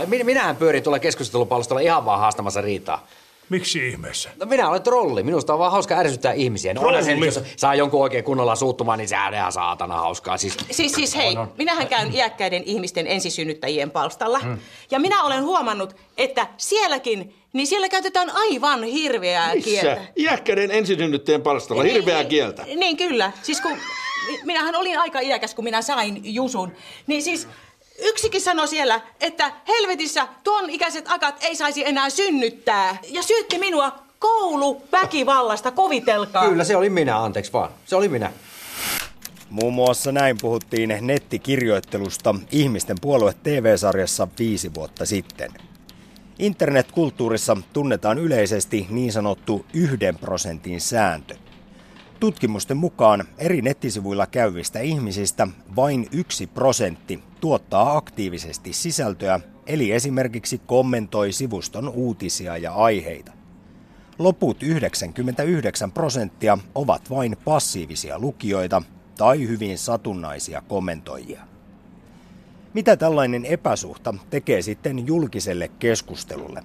Minähän pyörin tuolla keskustelupalstolla ihan vaan haastamassa riitaa. Miksi ihmeessä? No minä olen trolli. Minusta on vaan hauska ärsyttää ihmisiä. No trolli? Sen, jos saa jonkun oikein kunnolla suuttumaan, niin sehän on ihan saatana hauskaa. Siis, siis, siis hei, on, on. minähän käyn iäkkäiden ihmisten ensisynnyttäjien palstalla. Hmm. Ja minä olen huomannut, että sielläkin niin siellä käytetään aivan hirveää Missä? kieltä. Iäkkäiden ensisynnyttäjien palstalla, niin, hirveää kieltä. Niin, niin kyllä. Siis kun minähän olin aika iäkäs, kun minä sain Jusun. Niin siis Yksikin sanoi siellä, että helvetissä tuon ikäiset akat ei saisi enää synnyttää. Ja syytti minua kouluväkivallasta, kovitelkaa. Kyllä, se oli minä, anteeksi vaan. Se oli minä. Muun muassa näin puhuttiin nettikirjoittelusta Ihmisten puolue TV-sarjassa viisi vuotta sitten. Internetkulttuurissa tunnetaan yleisesti niin sanottu yhden prosentin sääntö. Tutkimusten mukaan eri nettisivuilla käyvistä ihmisistä vain yksi prosentti tuottaa aktiivisesti sisältöä, eli esimerkiksi kommentoi sivuston uutisia ja aiheita. Loput 99 prosenttia ovat vain passiivisia lukijoita tai hyvin satunnaisia kommentoijia. Mitä tällainen epäsuhta tekee sitten julkiselle keskustelulle?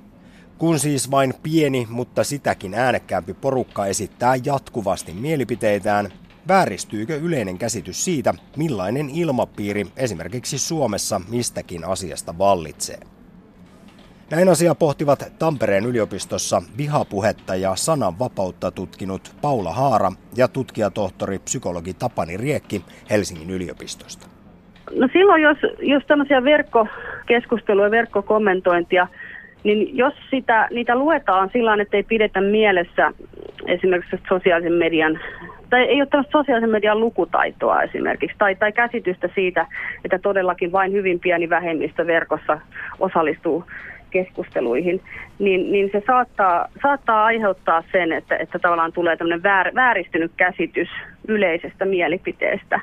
Kun siis vain pieni, mutta sitäkin äänekkäämpi porukka esittää jatkuvasti mielipiteitään, vääristyykö yleinen käsitys siitä, millainen ilmapiiri esimerkiksi Suomessa mistäkin asiasta vallitsee? Näin asia pohtivat Tampereen yliopistossa vihapuhetta ja sananvapautta tutkinut Paula Haara ja tutkijatohtori psykologi Tapani Riekki Helsingin yliopistosta. No silloin, jos, jos tämmöisiä verkkokeskusteluja, verkkokommentointia, niin jos sitä, niitä luetaan sillä että ei pidetä mielessä esimerkiksi sosiaalisen median, tai ei ole tämmöistä sosiaalisen median lukutaitoa esimerkiksi, tai, tai käsitystä siitä, että todellakin vain hyvin pieni vähemmistö verkossa osallistuu keskusteluihin, niin, niin se saattaa, saattaa aiheuttaa sen, että, että tavallaan tulee tämmöinen väär, vääristynyt käsitys yleisestä mielipiteestä.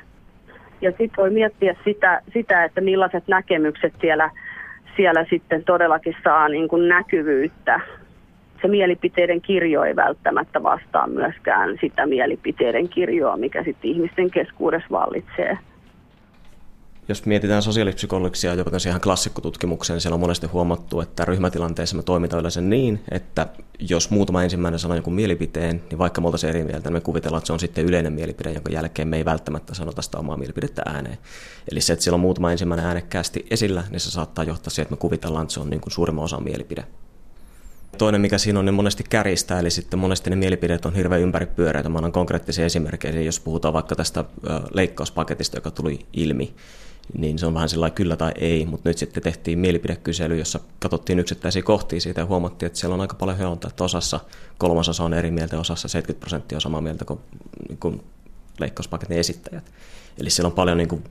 Ja sitten voi miettiä sitä, sitä, että millaiset näkemykset siellä, siellä sitten todellakin saa niin kuin näkyvyyttä. Se mielipiteiden kirjo ei välttämättä vastaa myöskään sitä mielipiteiden kirjoa, mikä sitten ihmisten keskuudessa vallitsee jos mietitään sosiaalipsykologisia jopa ihan klassikkotutkimuksia, niin siellä on monesti huomattu, että ryhmätilanteessa me toimitaan yleensä niin, että jos muutama ensimmäinen sanoo jonkun mielipiteen, niin vaikka me oltaisiin eri mieltä, niin me kuvitellaan, että se on sitten yleinen mielipide, jonka jälkeen me ei välttämättä sanota sitä omaa mielipidettä ääneen. Eli se, että siellä on muutama ensimmäinen äänekkäästi esillä, niin se saattaa johtaa siihen, että me kuvitellaan, että se on niin kuin suurimman osan mielipide. Toinen, mikä siinä on, niin monesti käristää, eli sitten monesti ne mielipideet on hirveän ympäripyöreitä. Mä annan konkreettisia esimerkkejä, jos puhutaan vaikka tästä leikkauspaketista, joka tuli ilmi, niin se on vähän sellainen kyllä tai ei, mutta nyt sitten tehtiin mielipidekysely, jossa katsottiin yksittäisiä kohtia siitä ja huomattiin, että siellä on aika paljon hyöntä, että osassa kolmasosa on eri mieltä, osassa 70 prosenttia on samaa mieltä kuin, niin kuin leikkauspaketin esittäjät. Eli siellä on paljon niin kuin,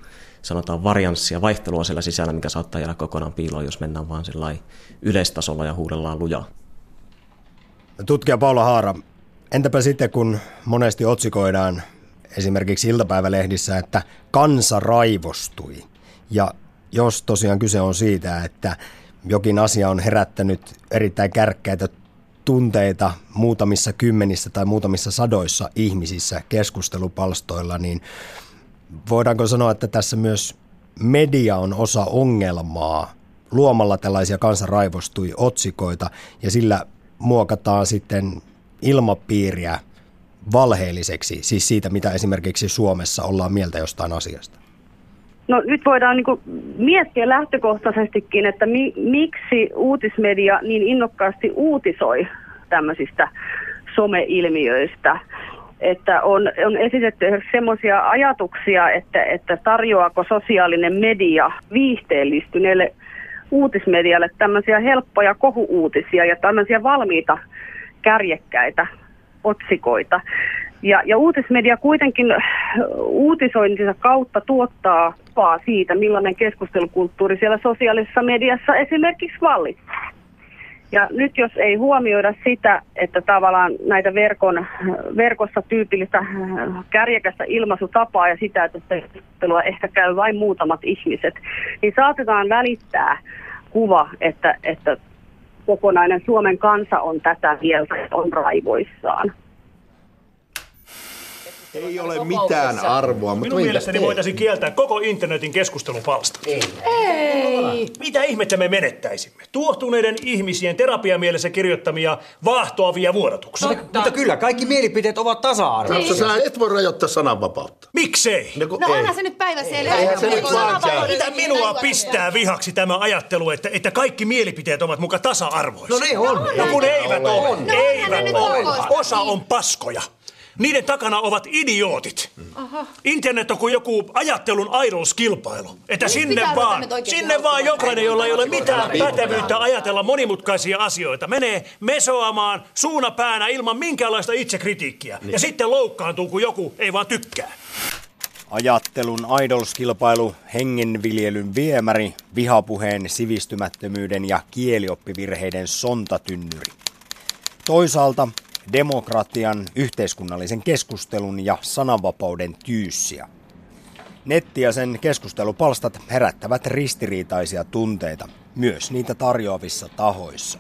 sanotaan varianssia, vaihtelua siellä sisällä, mikä saattaa jäädä kokonaan piiloon, jos mennään vaan yleistasolla ja huudellaan lujaa. Tutkija Paula Haara, entäpä sitten kun monesti otsikoidaan esimerkiksi iltapäivälehdissä, että kansa raivostui. Ja jos tosiaan kyse on siitä, että jokin asia on herättänyt erittäin kärkkäitä tunteita muutamissa kymmenissä tai muutamissa sadoissa ihmisissä keskustelupalstoilla, niin voidaanko sanoa, että tässä myös media on osa ongelmaa luomalla tällaisia kansaraivostui otsikoita ja sillä muokataan sitten ilmapiiriä valheelliseksi, siis siitä, mitä esimerkiksi Suomessa ollaan mieltä jostain asiasta? No nyt voidaan niin miettiä lähtökohtaisestikin, että mi, miksi uutismedia niin innokkaasti uutisoi tämmöisistä someilmiöistä. Että on, on esitetty semmoisia ajatuksia, että, että tarjoaako sosiaalinen media viihteellistyneelle uutismedialle tämmöisiä helppoja kohuuutisia ja tämmöisiä valmiita kärjekkäitä otsikoita. Ja, ja uutismedia kuitenkin uutisointinsa kautta tuottaa kuvaa siitä, millainen keskustelukulttuuri siellä sosiaalisessa mediassa esimerkiksi vallitsee. Ja nyt jos ei huomioida sitä, että tavallaan näitä verkon, verkossa tyypillistä kärjekästä ilmaisutapaa ja sitä, että keskustelua ehkä käy vain muutamat ihmiset, niin saatetaan välittää kuva, että, että kokonainen Suomen kansa on tätä mieltä, on raivoissaan. Ei ole mitään arvoa. Minun mielestäni voitaisiin kieltää koko internetin keskustelupalsta. Ei. Ei. Mitä ihmettä me menettäisimme? Tuohtuneiden ihmisien terapiamielessä kirjoittamia vaahtoavia vuodatuksia. Mutta, mutta kyllä, kaikki mielipiteet ovat tasa-arvoisia. Sä et voi rajoittaa sananvapautta. Miksei? No, no onhan se nyt päivä selvä. Eihän se nyt vaan käy. Mitä minua pistää vihaksi tämä ajattelu, että, että kaikki mielipiteet ovat muka tasa-arvoisia? No ne on. No kun eivät ole. No, Eivät ole. Osa on paskoja. Niiden takana ovat idiootit. Aha. Internet on kuin joku ajattelun idols-kilpailu. Että sinne vaan, sinne vaan jokainen, jolla ei ole mitään pätevyyttä ajatella monimutkaisia asioita, menee mesoamaan suuna päänä ilman minkäänlaista itsekritiikkiä. Ja sitten loukkaantuu, kun joku ei vaan tykkää. Ajattelun idols-kilpailu, hengenviljelyn viemäri, vihapuheen, sivistymättömyyden ja kielioppivirheiden sontatynnyri. Toisaalta demokratian, yhteiskunnallisen keskustelun ja sananvapauden tyyssiä. Netti ja sen keskustelupalstat herättävät ristiriitaisia tunteita, myös niitä tarjoavissa tahoissa.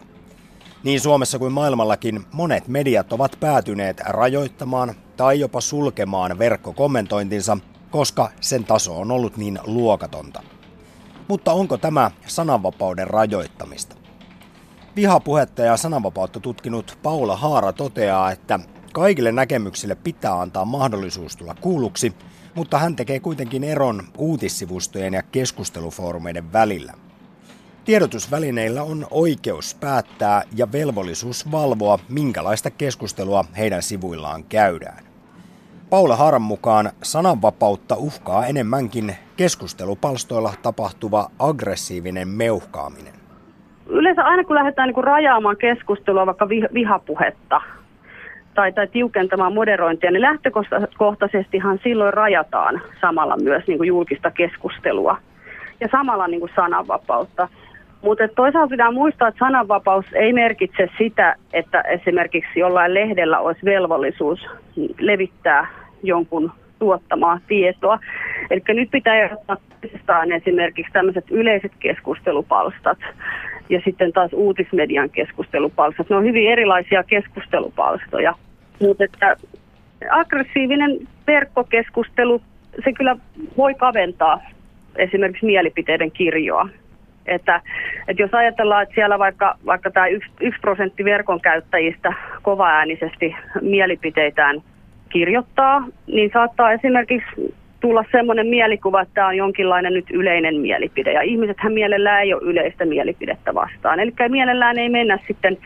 Niin Suomessa kuin maailmallakin monet mediat ovat päätyneet rajoittamaan tai jopa sulkemaan verkkokommentointinsa, koska sen taso on ollut niin luokatonta. Mutta onko tämä sananvapauden rajoittamista? Vihapuhetta ja sananvapautta tutkinut Paula Haara toteaa, että kaikille näkemyksille pitää antaa mahdollisuus tulla kuulluksi, mutta hän tekee kuitenkin eron uutissivustojen ja keskustelufoorumeiden välillä. Tiedotusvälineillä on oikeus päättää ja velvollisuus valvoa, minkälaista keskustelua heidän sivuillaan käydään. Paula Haaran mukaan sananvapautta uhkaa enemmänkin keskustelupalstoilla tapahtuva aggressiivinen meuhkaaminen yleensä aina kun lähdetään niin kuin rajaamaan keskustelua, vaikka vihapuhetta tai, tai tiukentamaan moderointia, niin lähtökohtaisestihan silloin rajataan samalla myös niin kuin julkista keskustelua ja samalla niin kuin sananvapautta. Mutta toisaalta pitää muistaa, että sananvapaus ei merkitse sitä, että esimerkiksi jollain lehdellä olisi velvollisuus levittää jonkun tuottamaa tietoa. Eli nyt pitää erottaa esimerkiksi tämmöiset yleiset keskustelupalstat ja sitten taas uutismedian keskustelupalstat. Ne on hyvin erilaisia keskustelupalstoja, mutta että aggressiivinen verkkokeskustelu, se kyllä voi kaventaa esimerkiksi mielipiteiden kirjoa. Että, että jos ajatellaan, että siellä vaikka, vaikka tämä yksi, prosentti verkon käyttäjistä kovaäänisesti mielipiteitään kirjoittaa, niin saattaa esimerkiksi tulla semmoinen mielikuva, että tämä on jonkinlainen nyt yleinen mielipide. Ja ihmisethän mielellään ei ole yleistä mielipidettä vastaan. Eli mielellään ei mennä sitten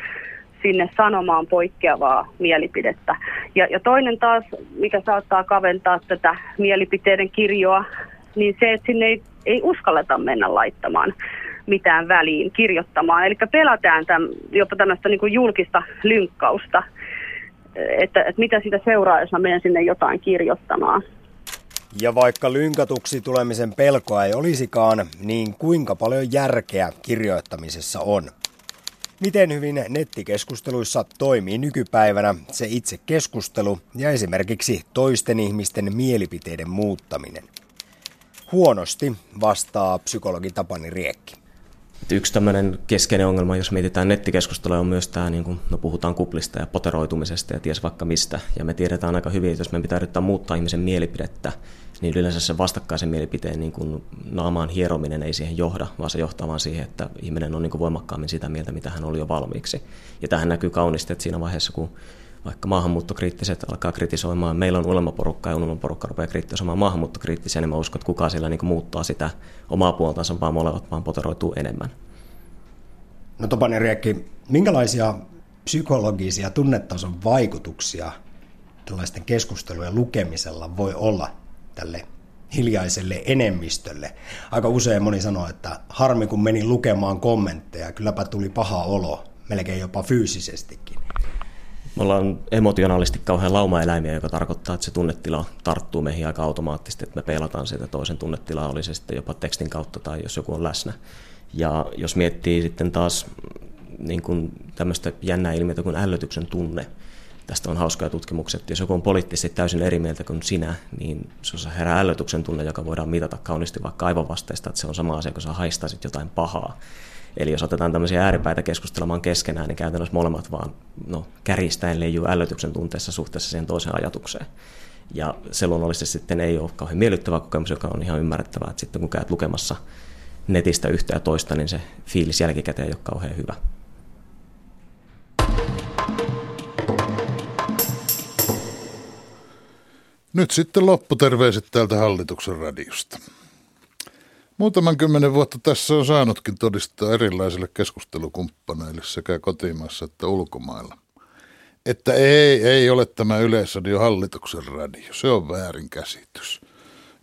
sinne sanomaan poikkeavaa mielipidettä. Ja, ja toinen taas, mikä saattaa kaventaa tätä mielipiteiden kirjoa, niin se, että sinne ei, ei uskalleta mennä laittamaan mitään väliin, kirjoittamaan. Eli pelätään tämän, jopa tämmöistä niin julkista lynkkausta, että, että mitä siitä seuraa, jos mä menen sinne jotain kirjoittamaan. Ja vaikka lynkatuksi tulemisen pelkoa ei olisikaan, niin kuinka paljon järkeä kirjoittamisessa on? Miten hyvin nettikeskusteluissa toimii nykypäivänä se itse keskustelu ja esimerkiksi toisten ihmisten mielipiteiden muuttaminen? Huonosti vastaa psykologi Tapani Riekki. Yksi tämmöinen keskeinen ongelma, jos mietitään nettikeskustelua, on myös tämä, niin kuin, no puhutaan kuplista ja poteroitumisesta ja ties vaikka mistä. Ja me tiedetään aika hyvin, että jos meidän pitää yrittää muuttaa ihmisen mielipidettä, niin yleensä se vastakkaisen mielipiteen niin kuin naamaan hierominen ei siihen johda, vaan se johtaa vaan siihen, että ihminen on niin kuin voimakkaammin sitä mieltä, mitä hän oli jo valmiiksi. Ja tähän näkyy kaunisti, että siinä vaiheessa, kun vaikka maahanmuuttokriittiset alkaa kritisoimaan, meillä on ulemaporukka ja ulemaporukka rupeaa kritisoimaan maahanmuuttokriittisiä, niin mä uskon, että kukaan siellä niin kuin muuttaa sitä omaa puoltansa, vaan molemmat vaan poteroituu enemmän. No Topani Riekki, minkälaisia psykologisia tunnetason vaikutuksia tällaisten keskustelujen lukemisella voi olla tälle hiljaiselle enemmistölle. Aika usein moni sanoo, että harmi kun meni lukemaan kommentteja, kylläpä tuli paha olo, melkein jopa fyysisestikin. Me ollaan emotionaalisti kauhean laumaeläimiä, joka tarkoittaa, että se tunnetila tarttuu meihin aika automaattisesti, että me peilataan sitä toisen tunnetilaa, oli se sitten jopa tekstin kautta tai jos joku on läsnä. Ja jos miettii sitten taas niin kuin tämmöistä jännää ilmiötä kuin ällötyksen tunne, tästä on hauskaa tutkimukset. Jos joku on poliittisesti täysin eri mieltä kuin sinä, niin se on herää ällötyksen tunne, joka voidaan mitata kauniisti vaikka aivan vasteista, että se on sama asia, kun sä haistaisit jotain pahaa. Eli jos otetaan tämmöisiä ääripäitä keskustelemaan keskenään, niin käytännössä molemmat vaan no, käristäen leijuu ällötyksen tunteessa suhteessa siihen toiseen ajatukseen. Ja se luonnollisesti sitten ei ole kauhean miellyttävä kokemus, joka on ihan ymmärrettävää, että sitten kun käyt lukemassa netistä yhtä ja toista, niin se fiilis jälkikäteen ei ole kauhean hyvä. Nyt sitten lopputerveiset täältä hallituksen radiosta. Muutaman kymmenen vuotta tässä on saanutkin todistaa erilaisille keskustelukumppaneille sekä kotimaassa että ulkomailla. että ei, ei ole tämä Yleisradio hallituksen radio. Se on väärin käsitys.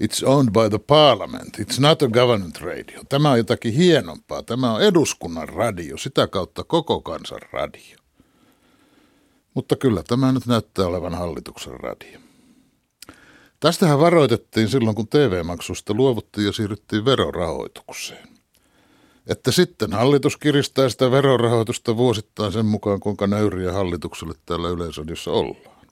It's owned by the parliament. It's not a government radio. Tämä on jotakin hienompaa. Tämä on eduskunnan radio, sitä kautta koko kansan radio. Mutta kyllä tämä nyt näyttää olevan hallituksen radio. Tästähän varoitettiin silloin, kun TV-maksusta luovuttiin ja siirryttiin verorahoitukseen. Että sitten hallitus kiristää sitä verorahoitusta vuosittain sen mukaan, kuinka nöyriä hallitukselle täällä yleisödiossa ollaan.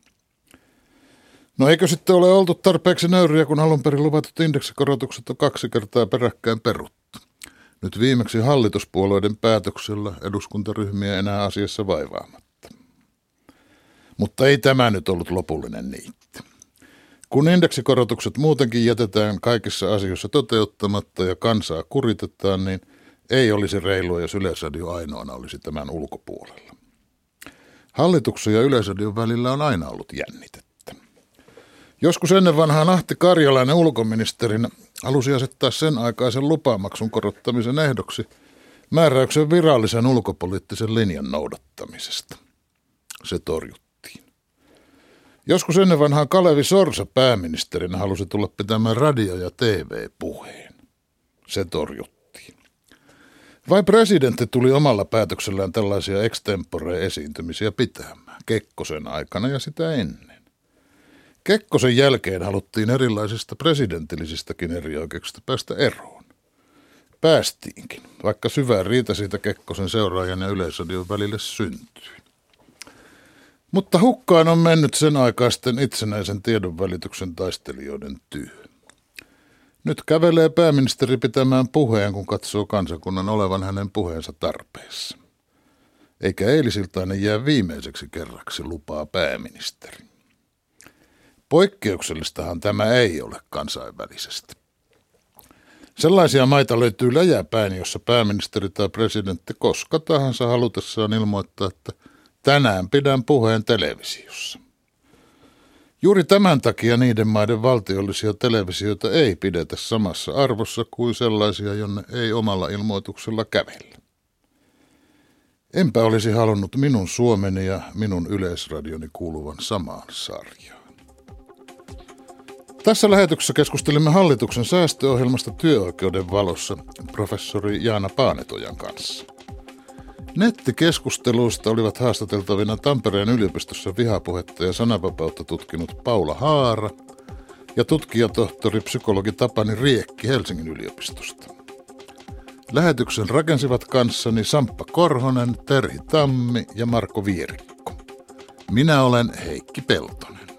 No eikö sitten ole oltu tarpeeksi nöyriä, kun alun perin luvatut indeksikorotukset on kaksi kertaa peräkkäin peruttu? Nyt viimeksi hallituspuolueiden päätöksellä eduskuntaryhmiä enää asiassa vaivaamatta. Mutta ei tämä nyt ollut lopullinen niitti. Kun indeksikorotukset muutenkin jätetään kaikissa asioissa toteuttamatta ja kansaa kuritetaan, niin ei olisi reilua, jos Yleisradio ainoana olisi tämän ulkopuolella. Hallituksen ja Yleisradion välillä on aina ollut jännitettä. Joskus ennen vanhaa Ahti Karjalainen ulkoministerinä halusi asettaa sen aikaisen lupamaksun korottamisen ehdoksi määräyksen virallisen ulkopoliittisen linjan noudattamisesta. Se torjuttiin. Joskus ennen vanhaa Kalevi Sorsa pääministerinä halusi tulla pitämään radio- ja TV-puheen. Se torjuttiin. Vai presidentti tuli omalla päätöksellään tällaisia extempore-esiintymisiä pitämään Kekkosen aikana ja sitä ennen. Kekkosen jälkeen haluttiin erilaisista presidenttillisistäkin erioikeuksista päästä eroon. Päästiinkin, vaikka syvä riita siitä Kekkosen seuraajan ja yleisradion välille syntyi. Mutta hukkaan on mennyt sen aikaisten itsenäisen tiedonvälityksen taistelijoiden työ. Nyt kävelee pääministeri pitämään puheen, kun katsoo kansakunnan olevan hänen puheensa tarpeessa. Eikä eilisiltainen jää viimeiseksi kerraksi lupaa pääministeri. Poikkeuksellistahan tämä ei ole kansainvälisesti. Sellaisia maita löytyy läjäpäin, jossa pääministeri tai presidentti koska tahansa halutessaan ilmoittaa, että Tänään pidän puheen televisiossa. Juuri tämän takia niiden maiden valtiollisia televisioita ei pidetä samassa arvossa kuin sellaisia, jonne ei omalla ilmoituksella kävellä. Enpä olisi halunnut minun Suomeni ja minun yleisradioni kuuluvan samaan sarjaan. Tässä lähetyksessä keskustelimme hallituksen säästöohjelmasta työoikeuden valossa professori Jaana Paanetojan kanssa. Nettikeskusteluista olivat haastateltavina Tampereen yliopistossa vihapuhetta ja sananvapautta tutkinut Paula Haara ja tutkijatohtori psykologi Tapani Riekki Helsingin yliopistosta. Lähetyksen rakensivat kanssani Samppa Korhonen, Terhi Tammi ja Marko Vierikko. Minä olen Heikki Peltonen.